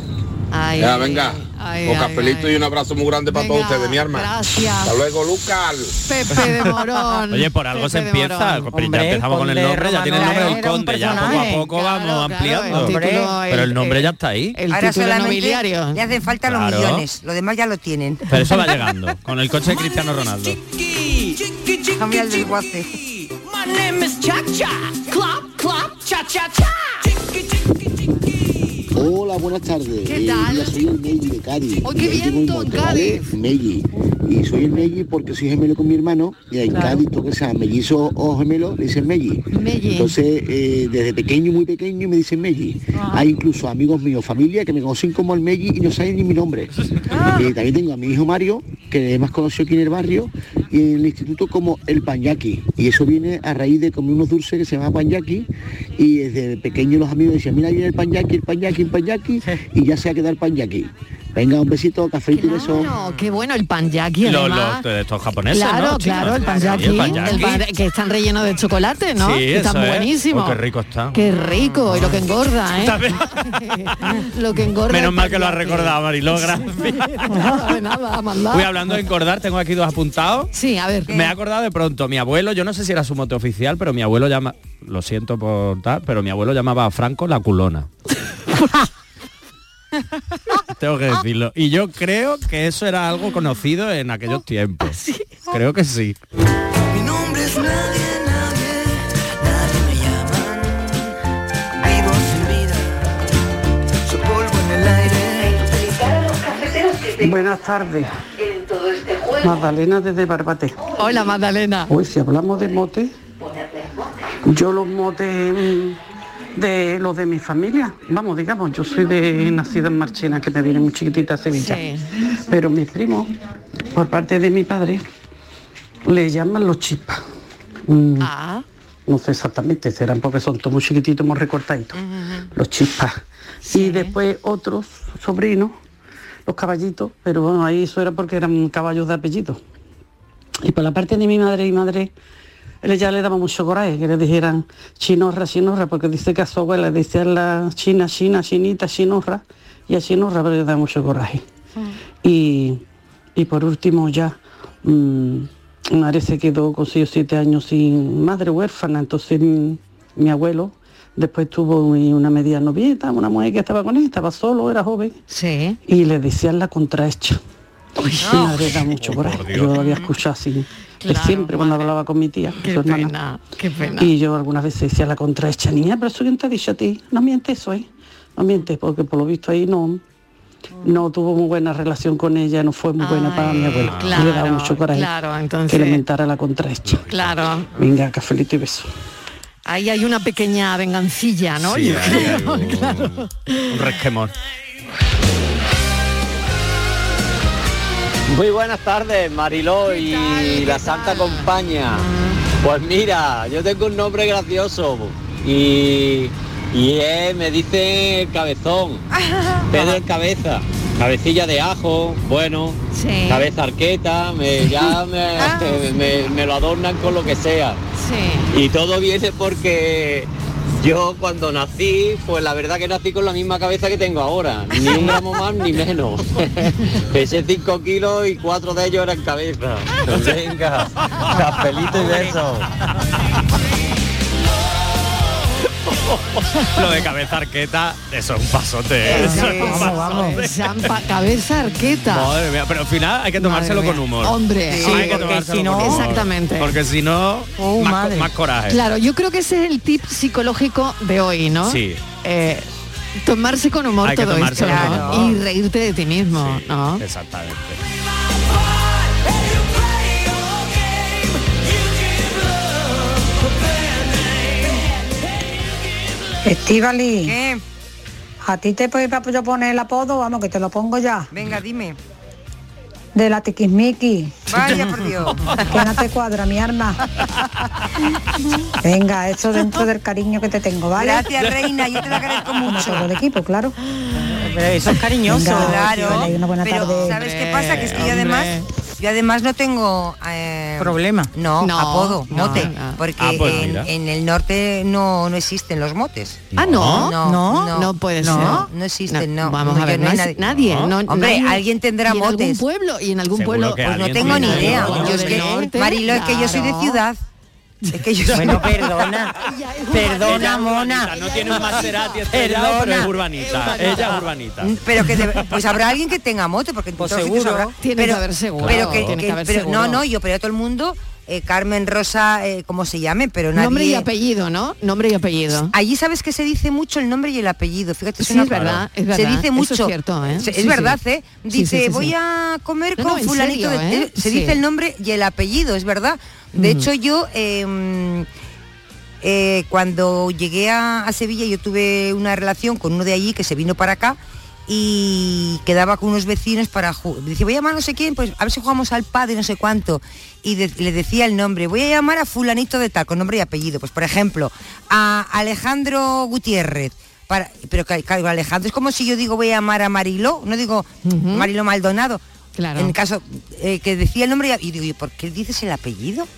Ay, Ya, venga. Ay, ay, cafelito y un abrazo muy grande para todos ustedes, mi arma. gracias. Hasta luego, Lucas. Pepe de Morón. Oye, por algo se Pepe de empieza, pero ya Hombre, empezamos con el nombre, ya tiene el nombre del conde, un ya poco a poco vamos ampliando. el título, pero el nombre ya está ahí. El Ahora título solamente nobiliario. le hacen falta Claro. los millones, lo demás ya lo tienen. Pero eso va llegando, con el coche de Cristiano Ronaldo. Cambia el del guace. My name is Cha Cha. Clap, clap, cha cha cha. Hola, buenas tardes. ¿Qué Eh, tal? mira, soy el Meiji de Cádiz. ¡Oh, qué viento en. Meiji. Y soy el Meiji porque soy gemelo con mi hermano y en Cádiz, todo que sea mellizo o gemelo, le dicen Meiji. Meiji. Entonces, eh, desde pequeño, muy pequeño, me dicen Meiji. Hay incluso amigos míos, familia, que me conocen como el Meiji y no saben ni mi nombre. Y también tengo a mi hijo Mario, que es más conocido aquí en el barrio, en el instituto como el Panyaki. Y eso viene a raíz de comer unos dulces que se llama Panyaki, y desde pequeño los amigos decían, mira, viene el Panyaki, el Panyaki, el Panyaki, y ya se va a quedar Panyaki. Venga, un besito, café y beso. Claro, qué bueno el panyaki Los, además. los de estos japoneses, Claro, ¿no? claro, el panyaki, el panyaki. el pan- que están rellenos de chocolate, ¿no? Sí, Que están eso es. Oh, qué rico está. Qué rico, y lo que engorda, ¿eh? lo que engorda. Menos mal que lo has recordado, Mariló, gracias. nada. Voy hablando de engordar, tengo aquí dos apuntados. Sí, a ver. Me he acordado de pronto, mi abuelo, yo no sé si era su mote oficial, pero mi abuelo llama, lo siento por tal, pero mi abuelo llamaba a Franco la culona. Tengo que decirlo. Y yo creo que eso era algo conocido en aquellos tiempos. Creo que sí. Mi nombre es nadie, nadie, nadie me llaman. Vivo sin vida, soy polvo en el aire. Buenas tardes. Magdalena desde Barbate. Hola, Magdalena. Hoy si hablamos de mote, yo los motes mm, de los de mi familia, vamos, digamos, yo soy de nacida en Marchena, que me viene muy chiquitita a Sevilla. Pero mis primos, por parte de mi padre, le llaman los chispas. Mm, Ah. No sé exactamente, serán porque son todos muy chiquititos, muy recortaditos. Los chispas. Y después otros sobrinos, los caballitos, pero bueno, ahí eso era porque eran caballos de apellido. Y por la parte de mi madre y madre, ya le daba mucho coraje, que le dijeran chinorra, chinorra, porque dice que a su abuela decía la china, china, chinita, chinorra, y a chinorra pero le da mucho coraje. Y, y por último ya, mm, mi madre se quedó con seis o siete años sin madre huérfana, entonces mm, mi abuelo después tuvo una media novieta, una mujer que estaba con él, estaba solo, era joven, sí. y le decían la contrahecha. Mi madre da mucho coraje, yo lo había escuchado así, Claro, siempre cuando hablaba con mi tía, Qué su hermana. pena, qué pena. Y yo algunas veces decía la contrahecha, niña, pero eso quién te ha dicho a ti, no mientes eso, ¿eh? No mientes, porque por lo visto ahí no, no tuvo muy buena relación con ella, no fue muy buena para mi abuela. y le daba claro, mucho coraje claro, que entonces- le mentara la contrahecha. Claro. Venga, cafelito y beso. Ahí hay una pequeña vengancilla, ¿no? Sí, Yo hay creo, algo- claro. Un resquemor. Muy buenas tardes, Mariló y la Santa Compañía. Pues mira, yo tengo un nombre gracioso y, y es- me dice el cabezón, Pedro el Cabeza, cabecilla de ajo, bueno, Sí. cabeza arqueta, me, ya me, me- me lo adornan con lo que sea. Sí. Y todo viene porque yo cuando nací, pues la verdad que nací con la misma cabeza que tengo ahora, ni un gramo más ni menos. Pesé 5 kilos y cuatro de ellos eran cabeza. Venga, cafelito y besos. Lo de cabeza arqueta, eso es un pasote. Eso es un pasote. Zampa- cabeza arqueta. Madre mía, pero al final hay que tomárselo con humor. Hombre, Sí, hay que porque tomárselo si no- con humor. Exactamente. Porque si no, Oh, más, coraje. Claro, yo creo que ese es el tip psicológico de hoy, ¿no? Sí. Eh, tomarse con humor Hay todo esto y reírte de ti mismo, ¿no? Exactamente. Estivali. ¿A ti te puede yo poner el apodo? Vamos, que te lo pongo ya. Venga, dime. De la tiquismiqui. Vaya, por Dios. Que no te cuadra, mi arma. Venga, eso dentro del cariño que te tengo, ¿vale? Gracias, reina, yo te lo agradezco Como mucho. todo el equipo, claro. Pero eso es cariñoso. Venga, Claro. Estíbaliz, una buena Pero, tarde. ¿sabes qué pasa? Que es que yo además Yo además no tengo eh, Problema. No, No, apodo, no, mote, no. porque Ah, pues en, el norte no, no existen los motes. Ah, no, no, no, puede no, ser. No existen, no. Vamos No, a ver, no, hay nadie. No, Hombre, nadie- alguien tendrá y en algún motes. pueblo y en algún Seguro pueblo. Pues no tengo ni idea. Yo es que, Marilo, es que yo soy de ciudad. Es que yo soy Bueno, perdona. Ella Perdona, mona. No tiene un Maserati estrellado, pero es urbanita. Ella es urbanita. Pero que debe- pues habrá alguien que tenga mote, porque Pues seguro. habrá. Tiene que pero, haber seguro. Pero que, que- que haber pero- no, seguro. no, yo pero a todo el mundo, eh, Carmen Rosa, eh, como se llame, pero nadie. Nombre y apellido, ¿no? Nombre y apellido. Allí sabes que se dice mucho el nombre y el apellido. Fíjate, Sí, es verdad, es Se verdad. dice Eso mucho. es cierto, ¿eh? Se- Es Sí, sí. verdad, ¿eh? Dice, sí, voy a comer No, con no, fulanito. serio, de- ¿eh? Se dice el nombre y el apellido, es verdad. De Mm. hecho, yo eh, eh, cuando llegué a, a Sevilla, yo tuve una relación con uno de allí que se vino para acá y quedaba con unos vecinos para jugar. Dice, voy a llamar a no sé quién, pues a ver si jugamos al padre, no sé cuánto. Y de- le decía el nombre, voy a llamar a fulanito de tal, con nombre y apellido. Pues por ejemplo, a Alejandro Gutiérrez. Para, pero claro, Alejandro es como si yo digo voy a llamar a Mariló, no digo Mariló Maldonado. Claro. En el caso eh, que decía el nombre y, digo, ¿y por qué dices el apellido?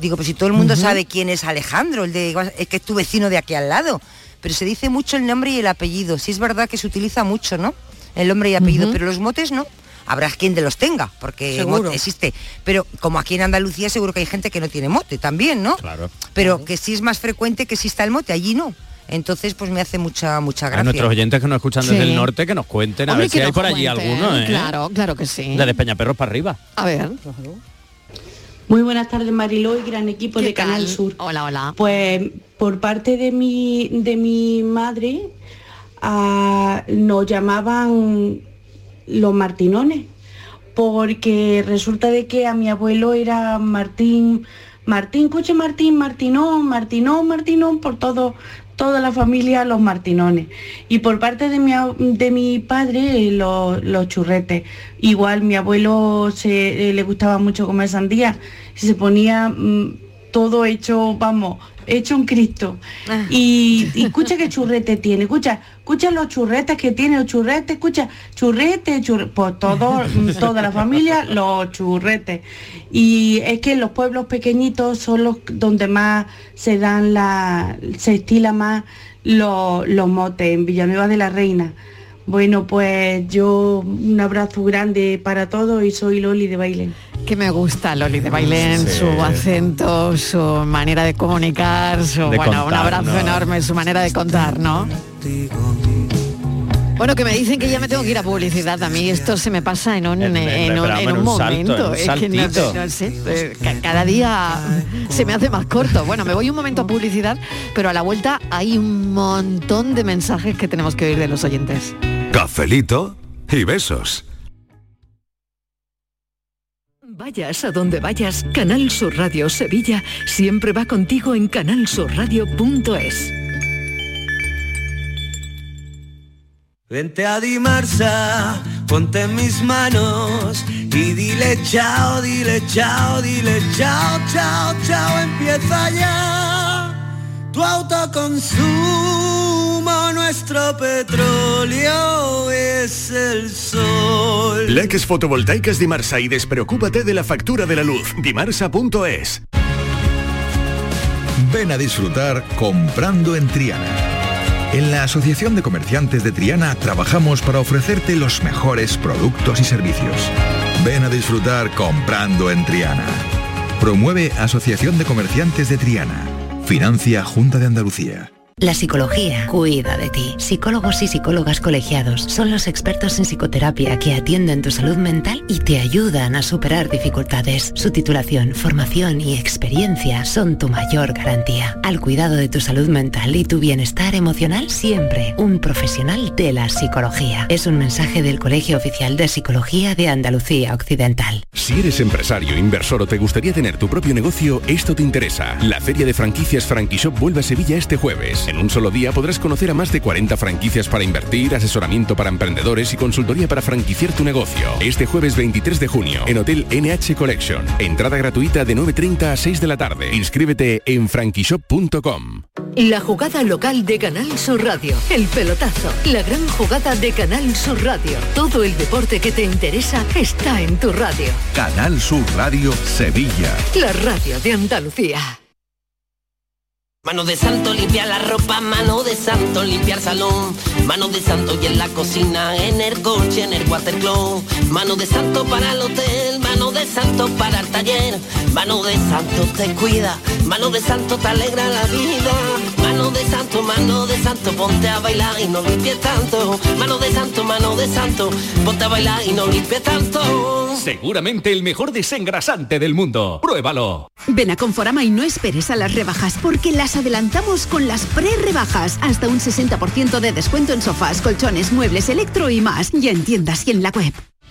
Digo, pues si todo el mundo sabe quién es Alejandro, el de es que es tu vecino de aquí al lado. Pero se dice mucho el nombre y el apellido. Sí es verdad que se utiliza mucho, ¿no? El nombre y apellido, pero los motes no. Habrá quien de los tenga, porque mote existe. Pero como aquí en Andalucía seguro que hay gente que no tiene mote también, ¿no? Claro. Pero que sí es más frecuente que exista el mote, allí no. Entonces, pues me hace mucha, mucha A gracia. nuestros oyentes que nos escuchan desde Sí. el norte que nos cuenten a ver si que hay por allí alguno, ¿eh? Claro, claro que sí. Desde Peñaperros para arriba. A ver. Muy buenas tardes Mariló y gran equipo ¿Qué de Canal? Sur. Hola, hola. Pues por parte de mi, de mi madre ah, nos llamaban los martinones, porque resulta de que a mi abuelo era Martín, Martín, coche Martín, Martinón, Martinón, Martinón, por todo, toda la familia los martinones. Y por parte de mi, de mi padre los, los churretes. Igual mi abuelo se, le gustaba mucho comer sandía y se ponía mm, todo hecho, vamos, hecho un Cristo. Y, y escucha qué churrete tiene, escucha, escucha los churretes que tiene, los churretes, escucha, churrete, churrete, pues todo, toda la familia, los churretes. Y es que los pueblos pequeñitos son los donde más se dan la, se estila más los, los motes, en Villanueva de la Reina. Bueno, pues yo un abrazo grande para todos y soy Loli de Baile. Que me gusta Loli de Bailén, Sí. su acento, su manera de comunicar, su De bueno, un abrazo ¿no? enorme, su manera de contar, ¿no? Bueno, que me dicen que ya me tengo que ir a publicidad. A mí esto se me pasa en un, En- en, en- un, en momento. en un es que no, no sé, eh, ca- cada día se me hace más corto. Bueno, me voy un momento a publicidad, pero a la vuelta hay un montón de mensajes que tenemos que oír de los oyentes. Cafelito y besos. Vayas a donde vayas, Canal Sur Radio Sevilla siempre va contigo en canalsurradio.es. Vente a Dimarsa, ponte en mis manos y dile chao, dile chao, dile chao, chao, chao, empieza ya tu autoconsumo, nuestro petróleo es el sol. Leques fotovoltaicas Dimarsa y despreocúpate de la factura de la luz. Dimarsa.es. Ven a disfrutar comprando en Triana. En la Asociación de Comerciantes de Triana trabajamos para ofrecerte los mejores productos y servicios. Ven a disfrutar comprando en Triana. Promueve Asociación de Comerciantes de Triana. Financia Junta de Andalucía. La psicología cuida de ti. Psicólogos y psicólogas colegiados son los expertos en psicoterapia que atienden tu salud mental y te ayudan a superar dificultades. Su titulación, formación y experiencia son tu mayor garantía. Al cuidado de tu salud mental y tu bienestar emocional, siempre un profesional de la psicología. Es un mensaje del Colegio Oficial de Psicología de Andalucía Occidental. Si eres empresario, inversor o te gustaría tener tu propio negocio, esto te interesa. La Feria de Franquicias Franquishop vuelve a Sevilla este jueves. En un solo día podrás conocer a más de 40 franquicias para invertir, asesoramiento para emprendedores y consultoría para franquiciar tu negocio. Este jueves 23 de junio, en Hotel NH Collection. Entrada gratuita de 9.30 a 6 de la tarde. Inscríbete en franquishop.com. La jugada local de Canal Sur Radio. El pelotazo. La gran jugada de Canal Sur Radio. Todo el deporte que te interesa está en tu radio. Canal Sur Radio Sevilla. La radio de Andalucía. Mano de santo limpia la ropa, mano de santo limpiar salón, mano de santo y en la cocina, en el coche, en el watercloak, mano de santo para el hotel, mano de santo para el taller, mano de santo te cuida, mano de santo te alegra la vida, mano de santo, mano de santo, ponte a bailar y no limpies tanto, mano de santo, mano de santo, ponte a bailar y no limpies tanto. Seguramente el mejor desengrasante del mundo. Pruébalo. Ven a Conforama y no esperes a las rebajas porque las adelantamos con las pre-rebajas. Hasta un 60% de descuento en sofás, colchones, muebles, electro y más. Y en tiendas y en la web.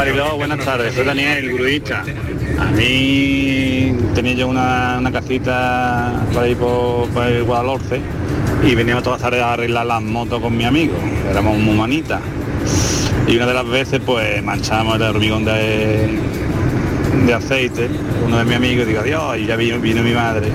Mariló, buenas tardes, soy Daniel, gruista. A mí tenía yo una, una casita por ahí por, por el Guadalhorce y veníamos todas las tardes a arreglar las motos con mi amigo, éramos muy manitas. Y una de las veces pues manchamos el hormigón de, de aceite, uno de mis amigos, digo adiós, y ya vino, vino mi madre.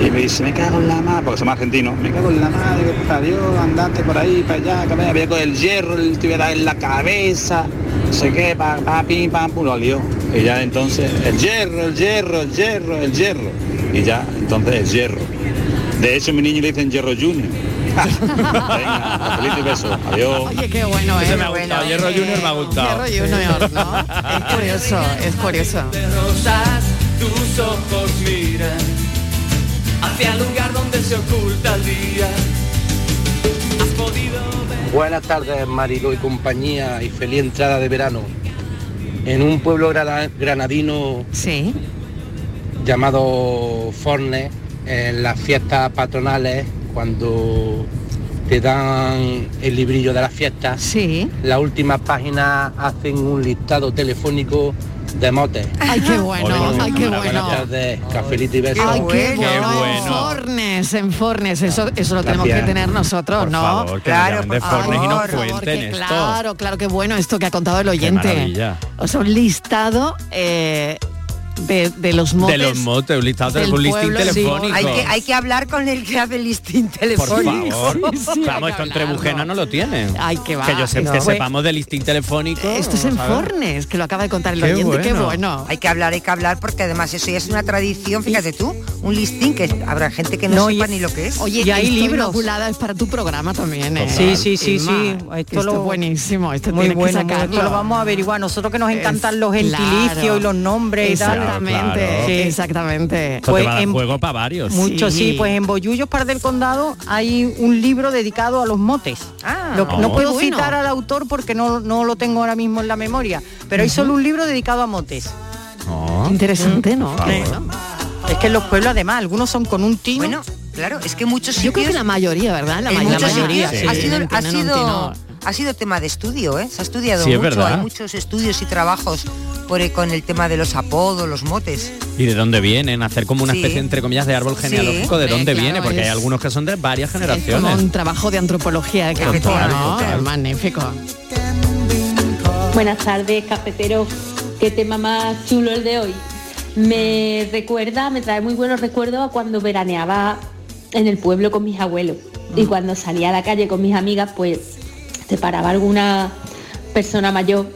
Y me dice, me cago en la madre, porque somos argentinos, me cago en la madre, que parió, andate por ahí, para allá, que me había con el hierro, el tuviera en la cabeza, no sé qué, pa, pa, pim, pam, pum, lo lió. Y ya entonces, el hierro, el hierro, el hierro, el hierro. Y ya, entonces el hierro. De hecho, mi niño le dicen hierro junior. Venga, feliz y beso. Adiós. Oye, qué bueno, Ese ¿eh? me ha gustado, Hierro Junior me ha gustado. Hierro Junior, ¿no? Es curioso, es curioso. Rosas, tus ojos miran hacia el lugar donde se oculta el día. Has podido ver. Buenas tardes, Marilo y compañía, y feliz entrada de verano. En un pueblo grana- granadino llamado Fornes, en las fiestas patronales, cuando te dan el librillo de las fiestas, las últimas páginas hacen un listado telefónico de motes. Ay, qué bueno, ay, qué bueno. tardes, cafelito y besos. Ay, qué bueno, en Fornes, en Fornes, eso, eso lo tenemos que tener nosotros, Por ¿no? favor, que Claro, de y cuenten esto. Claro, claro, qué bueno esto que ha contado el oyente. O sea, un listado eh, de, de los motes. De los motes, un listado, del un listín pueblo, sí. telefónico. Hay que, hay que hablar con el que hace el listín Por telefónico. favor. Sí, sí, Vamos, que esto en. Trebujena no lo tiene. Ay, que va. Que yo sé, No. que sepamos del listín telefónico. Esto es en ¿sabes? Fornes, que lo acaba de contar el Qué oyente, qué bueno. bueno. Hay que hablar, hay que hablar, porque además eso ya es una tradición, fíjate tú, un listín que habrá gente que no, No, sepa y- ni lo que es. Oye, Y hay libros. inoculada, es para tu programa también, ¿eh? Sí, sí, sí, sí. Esto, es lo- buenísimo, esto Muy bueno, que muy- sacarlo. esto lo vamos a averiguar. Nosotros que nos encantan los gentilicios y los nombres y tal. Exactamente, Claro. Sí. exactamente. Pues en- juego para varios. Mucho sí. pues en Bollullos Par del Condado hay un libro dedicado a los motes. Ah, Lo- no Oh. puedo Qué bueno. citar al autor porque no, no lo tengo ahora mismo en la memoria, pero hay solo un libro dedicado a motes. Oh. Interesante, ¿no? Bueno. Es que en los pueblos además algunos son con un tino. Bueno, claro, es que muchos Yo creo que la mayoría, ¿verdad? La, en ma- la muchos mayoría. ha sí, sido, ha. Ha sido tema de estudio, ¿eh? Se ha estudiado Sí, es mucho, verdad. hay muchos estudios y trabajos por, con el tema de los apodos, los motes. ¿Y de dónde vienen? Hacer como una Sí. especie, entre comillas, de árbol Sí. genealógico. ¿De dónde claro, viene? Porque hay es- algunos que son de varias Es como generaciones. un trabajo de antropología de Total. Es magnífico. Buenas tardes, cafetero. Qué tema más chulo el de hoy. Me recuerda, me trae muy buenos recuerdos a cuando veraneaba en el pueblo con mis abuelos. Y cuando salía a la calle con mis amigas, pues te paraba alguna persona mayor,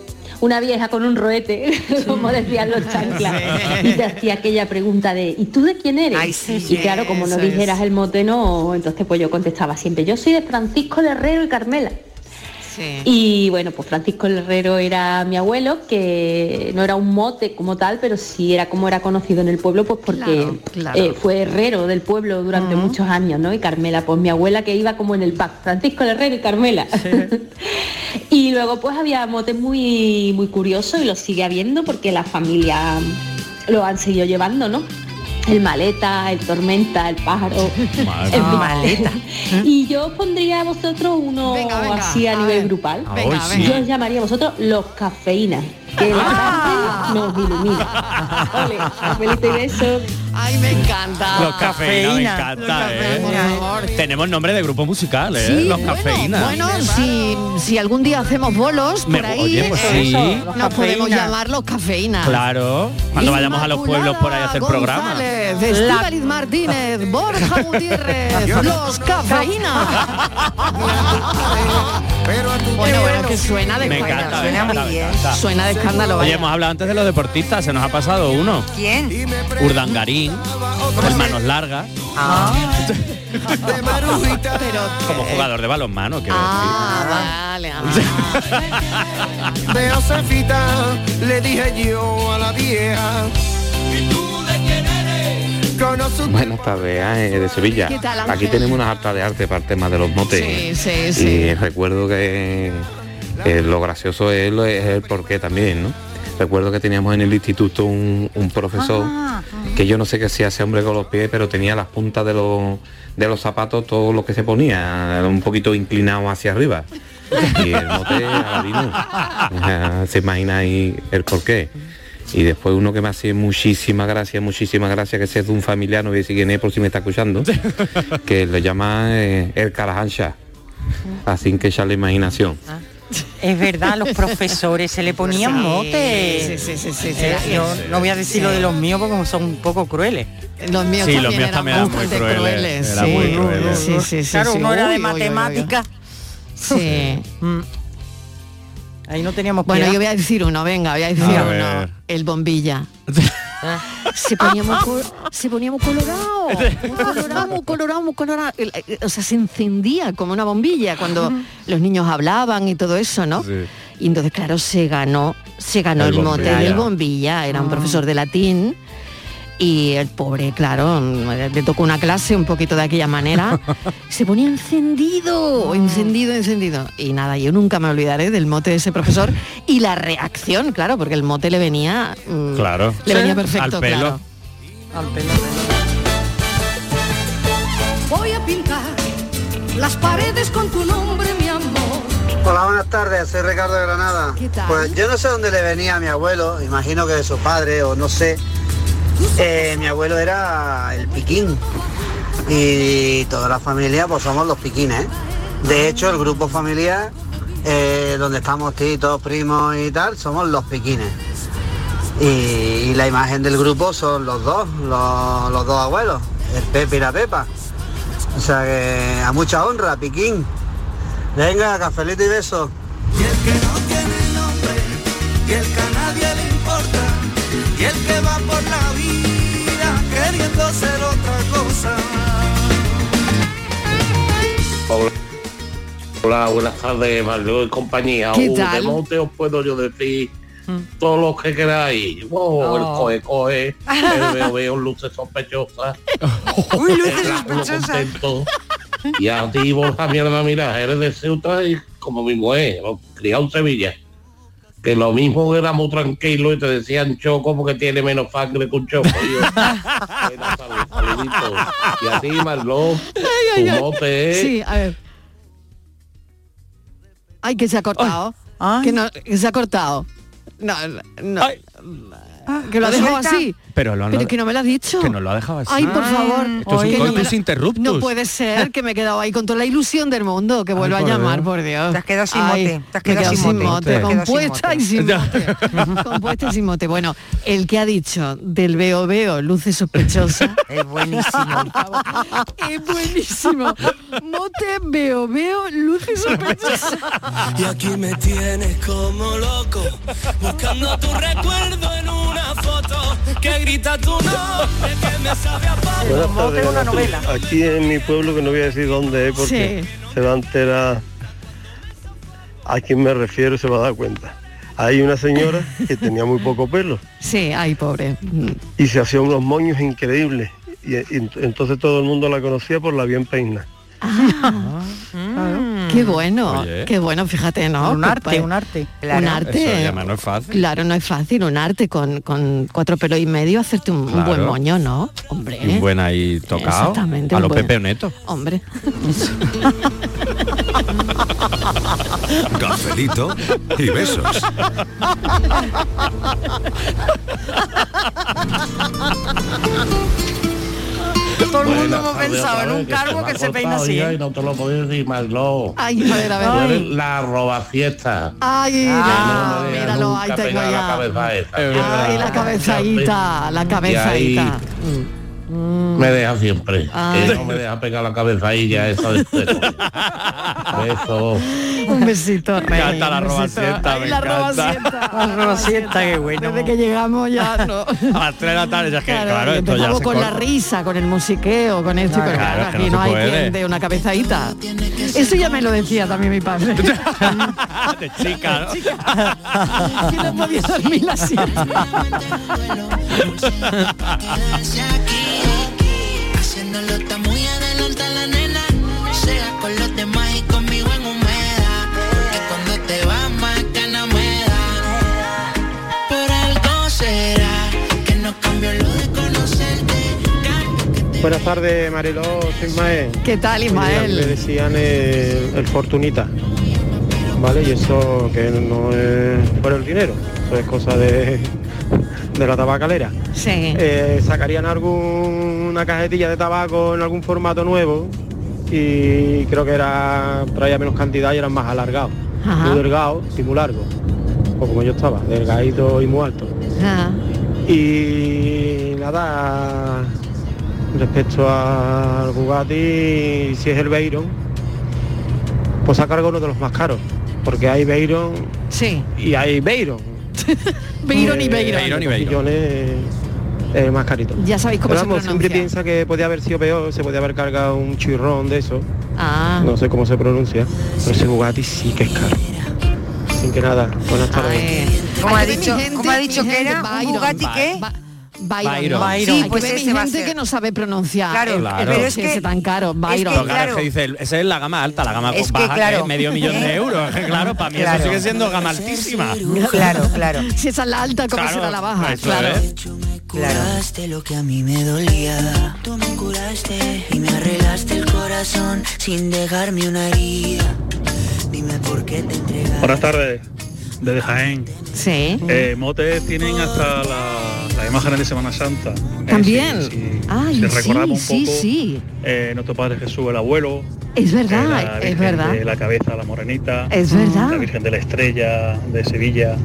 una vieja con un roete, como decían los chanclas, y te hacía aquella pregunta de ¿y tú de quién eres? Ay, sí, y claro, como no es. dijeras el mote no, entonces pues yo contestaba siempre, yo soy de Francisco de Herrero y Carmela. Sí. Y bueno, pues Francisco el Herrero era mi abuelo, que no era un mote como tal, pero sí era como era conocido en el pueblo, pues porque Claro, claro. eh, fue herrero del pueblo durante muchos años, ¿no? Y Carmela, pues mi abuela que iba como en el pack, Francisco el Herrero y Carmela. y luego pues había motes muy, muy curiosos y los sigue habiendo porque la familia lo han seguido llevando, ¿no? El maleta, el tormenta, el pájaro. En fin. Maleta. Y yo pondría a vosotros uno así a, nivel grupal. Venga, sí. Yo os llamaría a vosotros los cafeínas. Que la tarde nos ilumina. Ole, cafelito y besos. Ay, me encanta. Los cafeína, me encanta, ¿eh? Tenemos nombre de grupo musical, ¿eh? Sí, los bueno, cafeína. Bueno, si, si algún día hacemos bolos Me- por ahí, oye, pues eh, sí. nos Los podemos cafeína. llamar los cafeína. Claro, cuando vayamos a los pueblos por ahí a hacer programa. González, Estíbaliz Martínez, Borja Gutiérrez, los cafeína. bueno, bueno, que suena de Me encanta, encanta, me encanta. Suena de escándalo, Oye, vaya. hemos hablado antes de los deportistas, se nos ha pasado uno. ¿Quién? Urdangarín, el manos largas, Ah. como jugador de balonmano, quiero Ah, vale. ah. De Josefita le dije yo a la vieja. ¿Y tú de quién eres? Conozco Buenas tardes, eh, de Sevilla. ¿Qué tal, Aquí tenemos una harta de arte para el tema de los motes. Sí, sí, Y sí. recuerdo que eh, lo gracioso es, lo- es el porqué también, ¿no? Recuerdo que teníamos en el instituto un, un profesor que yo no sé qué hacía ese hombre con los pies, pero tenía las puntas de los, de los zapatos todo lo que se ponía, un poquito inclinado hacia arriba. Y el mote. Ya Se imagina ahí el porqué. Y después uno que me hace muchísima gracia, muchísima gracia, que ese es de un familiar, no voy a decir quién es por si me está escuchando, que le llama eh, el carajancha. Así que echar la imaginación. Es verdad, los profesores se le ponían Sí, motes. sí, sí, sí, sí, sí. Eh, yo no voy a decir lo de los míos porque son un poco crueles. Los míos Sí, los también míos eran también eran muy crueles, eran sí. muy crueles. Sí, sí, sí, claro, sí. uno era de matemáticas. Sí. Ahí no teníamos Bueno, piedad. yo voy a decir uno, venga, voy a decir A uno. ver. El bombilla. Se ponía muy, co- se ponía muy colorado, muy colorado, muy colorado, muy colorado. O sea, se encendía como una bombilla cuando los niños hablaban y todo eso, ¿no? Y entonces, claro, se ganó, se ganó El el, mote del bombilla. Era un profesor de latín. Y el pobre, claro, le tocó una clase un poquito de aquella manera. se ponía encendido, encendido, encendido. Y nada, yo nunca me olvidaré del mote de ese profesor y la reacción, claro, porque el mote le venía... mm, Claro. Le venía perfecto, Al pelo. claro. Voy a pintar las paredes con tu nombre, mi amor. Hola, buenas tardes, soy Ricardo de Granada. ¿Qué tal? Pues yo no sé dónde le venía a mi abuelo, imagino que de su padre o no sé. Eh, mi abuelo era el piquín y toda la familia pues somos los piquines. De hecho, el grupo familiar eh, donde estamos titos, primos y tal, somos los piquines. Y, la imagen del grupo son los dos, los, dos abuelos, el Pepe y la Pepa. O sea que a mucha honra, piquín. Venga, cafelito y beso. y y el que va por la vida queriendo ser otra cosa. Hola, Hola, buenas tardes, Mario y compañía. ¿Qué Uh, tal? de monte os puedo yo decir todos los que queráis. Oh, El coe coe, el veo veo, luces sospechosas. Uy, luces sospechosas. Y a ti, Borja, mierda, mira, eres de Ceuta y como mi mujer, criado en Sevilla. Que lo mismo éramos tranquilos y te decían choco porque tiene menos sangre que un choco. Y yo, "Buena salud, saludito". Y a ti, Marlon, tu mote es Sí, a ver. Ay, que se ha cortado. Que, no, que se ha cortado. No, no. Que lo ha ¿lo dejado así. Pero lo han- Pero que no me lo has dicho. Que no lo ha dejado así. Ay, por favor. Esto es un Que no me coitus lo- interruptus. No puede ser que me he quedado ahí con toda la ilusión del mundo, que vuelva a llamar, Dios. por Dios. Te has quedado sin Ay, mote, te has quedado sin mote. compuesta y sin mote. compuesta y sin mote. Bueno, el que ha dicho del veo veo, luces sospechosas. Es buenísimo. es buenísimo. Mote veo veo, luces sospechosas. Y aquí me tienes como loco, buscando tu recuerdo en una foto que grita tu nombre que me sabe a palo. Buenas tardes, Beatriz. Aquí en mi pueblo, que no voy a decir dónde es porque se va a enterar a quién me refiero se va a dar cuenta. Hay una señora que tenía muy poco pelo Sí, ay, pobre. Y se hacía unos moños increíbles. Y, y ent- entonces todo el mundo la conocía por la bien peina. Qué Qué bueno, Oye. qué bueno, fíjate, ¿no? Un arte, un arte. Un Eso arte. además no es fácil. Claro, no es fácil, un arte con, con cuatro pelos y medio, hacerte un, un buen Claro. moño, ¿no? Hombre. Y un buen ahí tocado. Exactamente, A un los buen- Pepe Neto. Hombre. Cafelito y besos. Todo el mundo hemos pensado en un vez, que se peina así. Y no te lo decir, Mariló. Ay, ver, a ver. La roba fiesta. Ay, míralo, ahí tengo ya. Ay, la cabezadita, la cabezadita. Me deja siempre. Ay. Que no me deja pegar la cabeza ahí ya eso de Eso. Un besito, Rey. encanta la robasienta, me la encanta. robasienta. La robasienta, qué bueno. Desde que llegamos ya no. A las 3 de la tarde, ya es que, Claro, claro, y esto ya se con la risa, con el musiqueo, con esto y con Claro, claro, es que aquí no hay puede. quien de una cabezadita. Eso ya me lo decía también mi padre. de chica, ¿no? que no podía dormir la siesta. Haciéndolo está muy adelante la nena. Sea con los demás y conmigo en humedad. Porque cuando te vas más ganas me da. Por algo será que no cambio lo de conocerte. Buenas tardes, Mariló, soy Ismael. ¿Qué tal, Me Ismael? decían el, el Fortunita. ¿Vale? Y eso que no es por el dinero, eso es cosa de, de la tabacalera. Sí. Eh, sacarían alguna cajetilla de tabaco en algún formato nuevo y creo que era traía menos cantidad y eran más alargados. Muy delgados y muy largos. O como yo estaba, delgadito y muy alto. Y nada, respecto al Bugatti, si es el Veyron, pues sacar uno de los más caros, porque hay Veyron sí. y hay Veyron. Veyron y Veyron. Veyron y más carito. Ya sabéis cómo Pero se vamos, siempre piensa que podía haber sido peor, se podía haber cargado un chirrón de eso. Ah. No sé cómo se pronuncia, pero ese Bugatti sí que es caro. Sin que nada, buenas tardes. ¿Cómo ha dicho, gente- cómo ha dicho que gente, era? ¿Un. Bugatti qué? Byron. Byron. Byron. Sí, pues ese va a gente ser. que no sabe pronunciar. Claro, el- Claro. el pero es coche ese que- tan caro, Byron. Pero claro, claro. es que dice, esa es la gama alta, la gama Es que, baja, que claro. es medio millón de euros. Es que, claro, para mí Claro. eso sigue siendo gama altísima. Claro, claro. Si esa es la alta, ¿cómo Claro, será la baja? eso Claro. es. Curaste lo que a mí me dolía. Tú me curaste y me arreglaste el corazón sin dejarme una herida. Dime por qué te entregaste. Buenas tardes, desde Jaén. Sí. Eh, motes tienen hasta la- imágenes de Semana Santa. Eh, También. si- si- Ay, si sí, recordamos sí, un poco sí. eh, nuestro Padre Jesús, el abuelo. Es eh, verdad, es verdad. De la cabeza, la morenita. Es verdad. La Virgen de la Estrella, de Sevilla,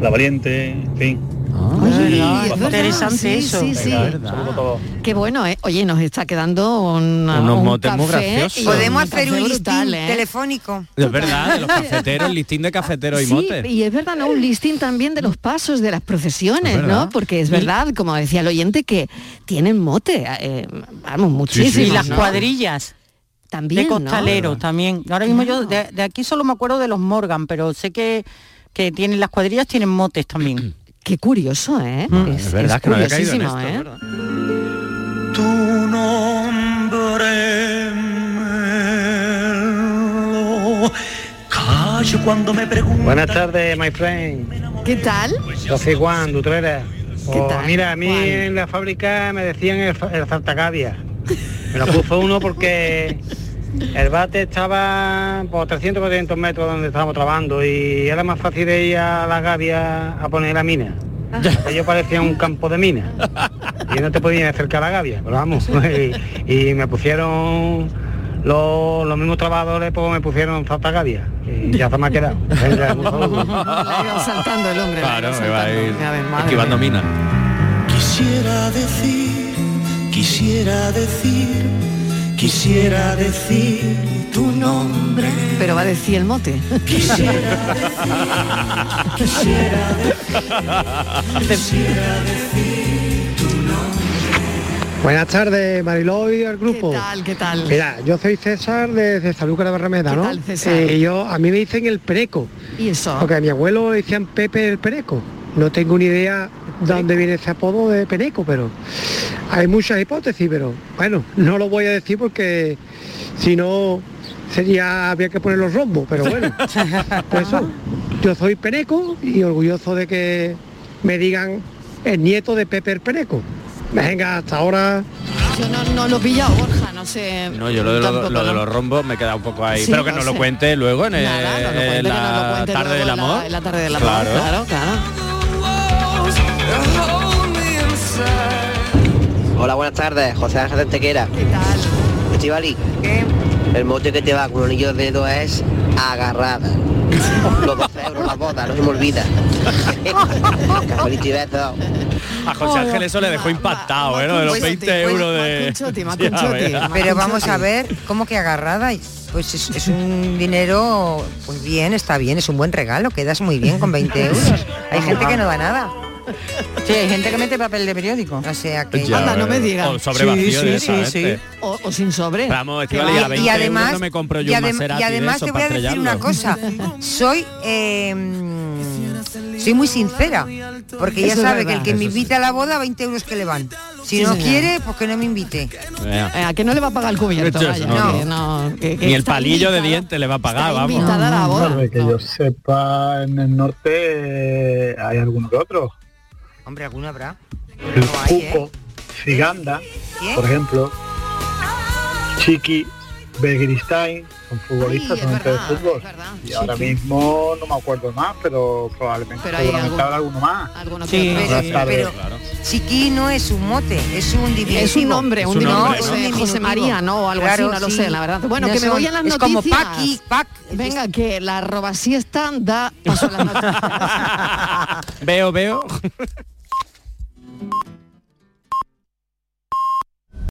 la Valiente, en fin. Oye, Sí, es Interesante sí, eso. Sí, sí. Venga, saludo a todos. Qué bueno, ¿eh? Oye, nos está quedando un, Unos un motes muy graciosos. y Podemos hacer un brutal, listín ¿eh? telefónico. Es verdad, de los cafeteros, el listín de cafeteros y Sí, motes. y es verdad, ¿no? Un listing también de los pasos de las procesiones. ¿no? Porque es verdad, como decía el oyente, que tienen mote, eh, vamos, muchísimos. y las ¿no? cuadrillas. También, de costaleros ¿no? también. Ahora mismo yo de, de aquí solo me acuerdo de los Morgan, pero sé que, que tienen las cuadrillas tienen motes también. Qué curioso, ¿eh? Es, es verdad que no había caído en esto. curiosísimo, es ¿eh? Tu nombre me lo callo cuando me preguntan. Buenas tardes, my friend. ¿Qué tal? Yo soy Juan, Dutrera. ¿Qué Oh, tal, Mira, a mí Juan? en la fábrica me decían el, el zartacavia. Me lo puso uno porque el bate estaba por 300 400 metros donde estábamos trabajando y era más fácil de ir a la gavia a poner la mina. Aquello parecía un campo de mina. Y no te podías acercar a la gavia, pero vamos. y, y me pusieron los, los mismos trabajadores, pues me pusieron zartacavia. Y ya se me ha quedado. Venga, saltando el hombre. Claro, me va a ir esquivando mina. Quisiera decir, quisiera decir, quisiera decir tu nombre. Pero va a decir el mote. Quisiera decir, quisiera decir, quisiera decir tu nombre. Buenas tardes, Mariló y al grupo. ¿Qué tal? ¿Qué tal? Mira, yo soy César de Saluca de Barrameda, ¿Qué ¿no? tal, César? Eh, yo, a mí me dicen el pereco, ¿Y eso? porque a mi abuelo le decían Pepe el pereco. No tengo ni idea de dónde viene ese apodo de Peneco, pero hay muchas hipótesis, pero bueno, no lo voy a decir porque si no sería había que poner los rombos, pero bueno. Pues eso, yo soy Peneco y orgulloso de que me digan el nieto de Pepe el Peneco. Venga, hasta ahora. Yo no, no lo he pillado, Borja, no sé. No, yo lo de, lo- tampoco, lo los rombos me queda un poco ahí. Sí, pero que no nos lo sé. cuente luego en, la tarde del amor. en la tarde del amor, Claro. claro, claro. Hola, buenas tardes. José Ángel de Antequera. ¿Qué tal? Estivali. El mote que te va con un anillo de dedo es agarrada. Los 12 euros la bota, no se me olvida. A José Ángel eso le dejó impactado, ¿eh? Lo de los 20 euros de... Pero vamos a ver, ¿cómo que agarrada? Pues es, es un dinero, pues bien, está bien, es un buen regalo, quedas muy bien con 20 euros. Hay gente que no da nada. Sí, hay gente que mete papel de periódico. O sea que... Ya, Anda, no me digas. o sobre vacío directamente. O, o sin sobre. Vamos, a 20 y además, no me compro yo y un adem- y además te voy a decir una cosa. Soy eh, mm, soy muy sincera, porque ya Eso sabe que el que me Eso sí. invita a la boda, 20 euros que le van. Si Sí, no quiere, pues que no me invite. Eh, ¿A que no le va a pagar el cubierto? Vaya, no. que no, que- que Ni el palillo de dientes le va a pagar, está vamos. invitada a la boda. Que yo sepa, en el norte eh, hay alguno que otro. Hombre, alguno habrá. El No hay, ¿eh? Cuco, Ciganda, ¿Quién? por ejemplo. Chiqui, Begristain, son futbolistas, son gente de fútbol. Y ahora mismo no me acuerdo más, pero probablemente Pero hay algún- habrá alguno más. Alguno Sí, pero- tardes. pero- Chiqui no es un mote, es un diminutivo. Es un nombre, un No, es un José, diminutivo. José María, ¿no? O algo así, Claro, no lo sé, la verdad. Bueno, No que me son- voy a las es noticias. como Paqui, Pac. Venga, que la roba siesta da paso a las noticias. Veo, veo.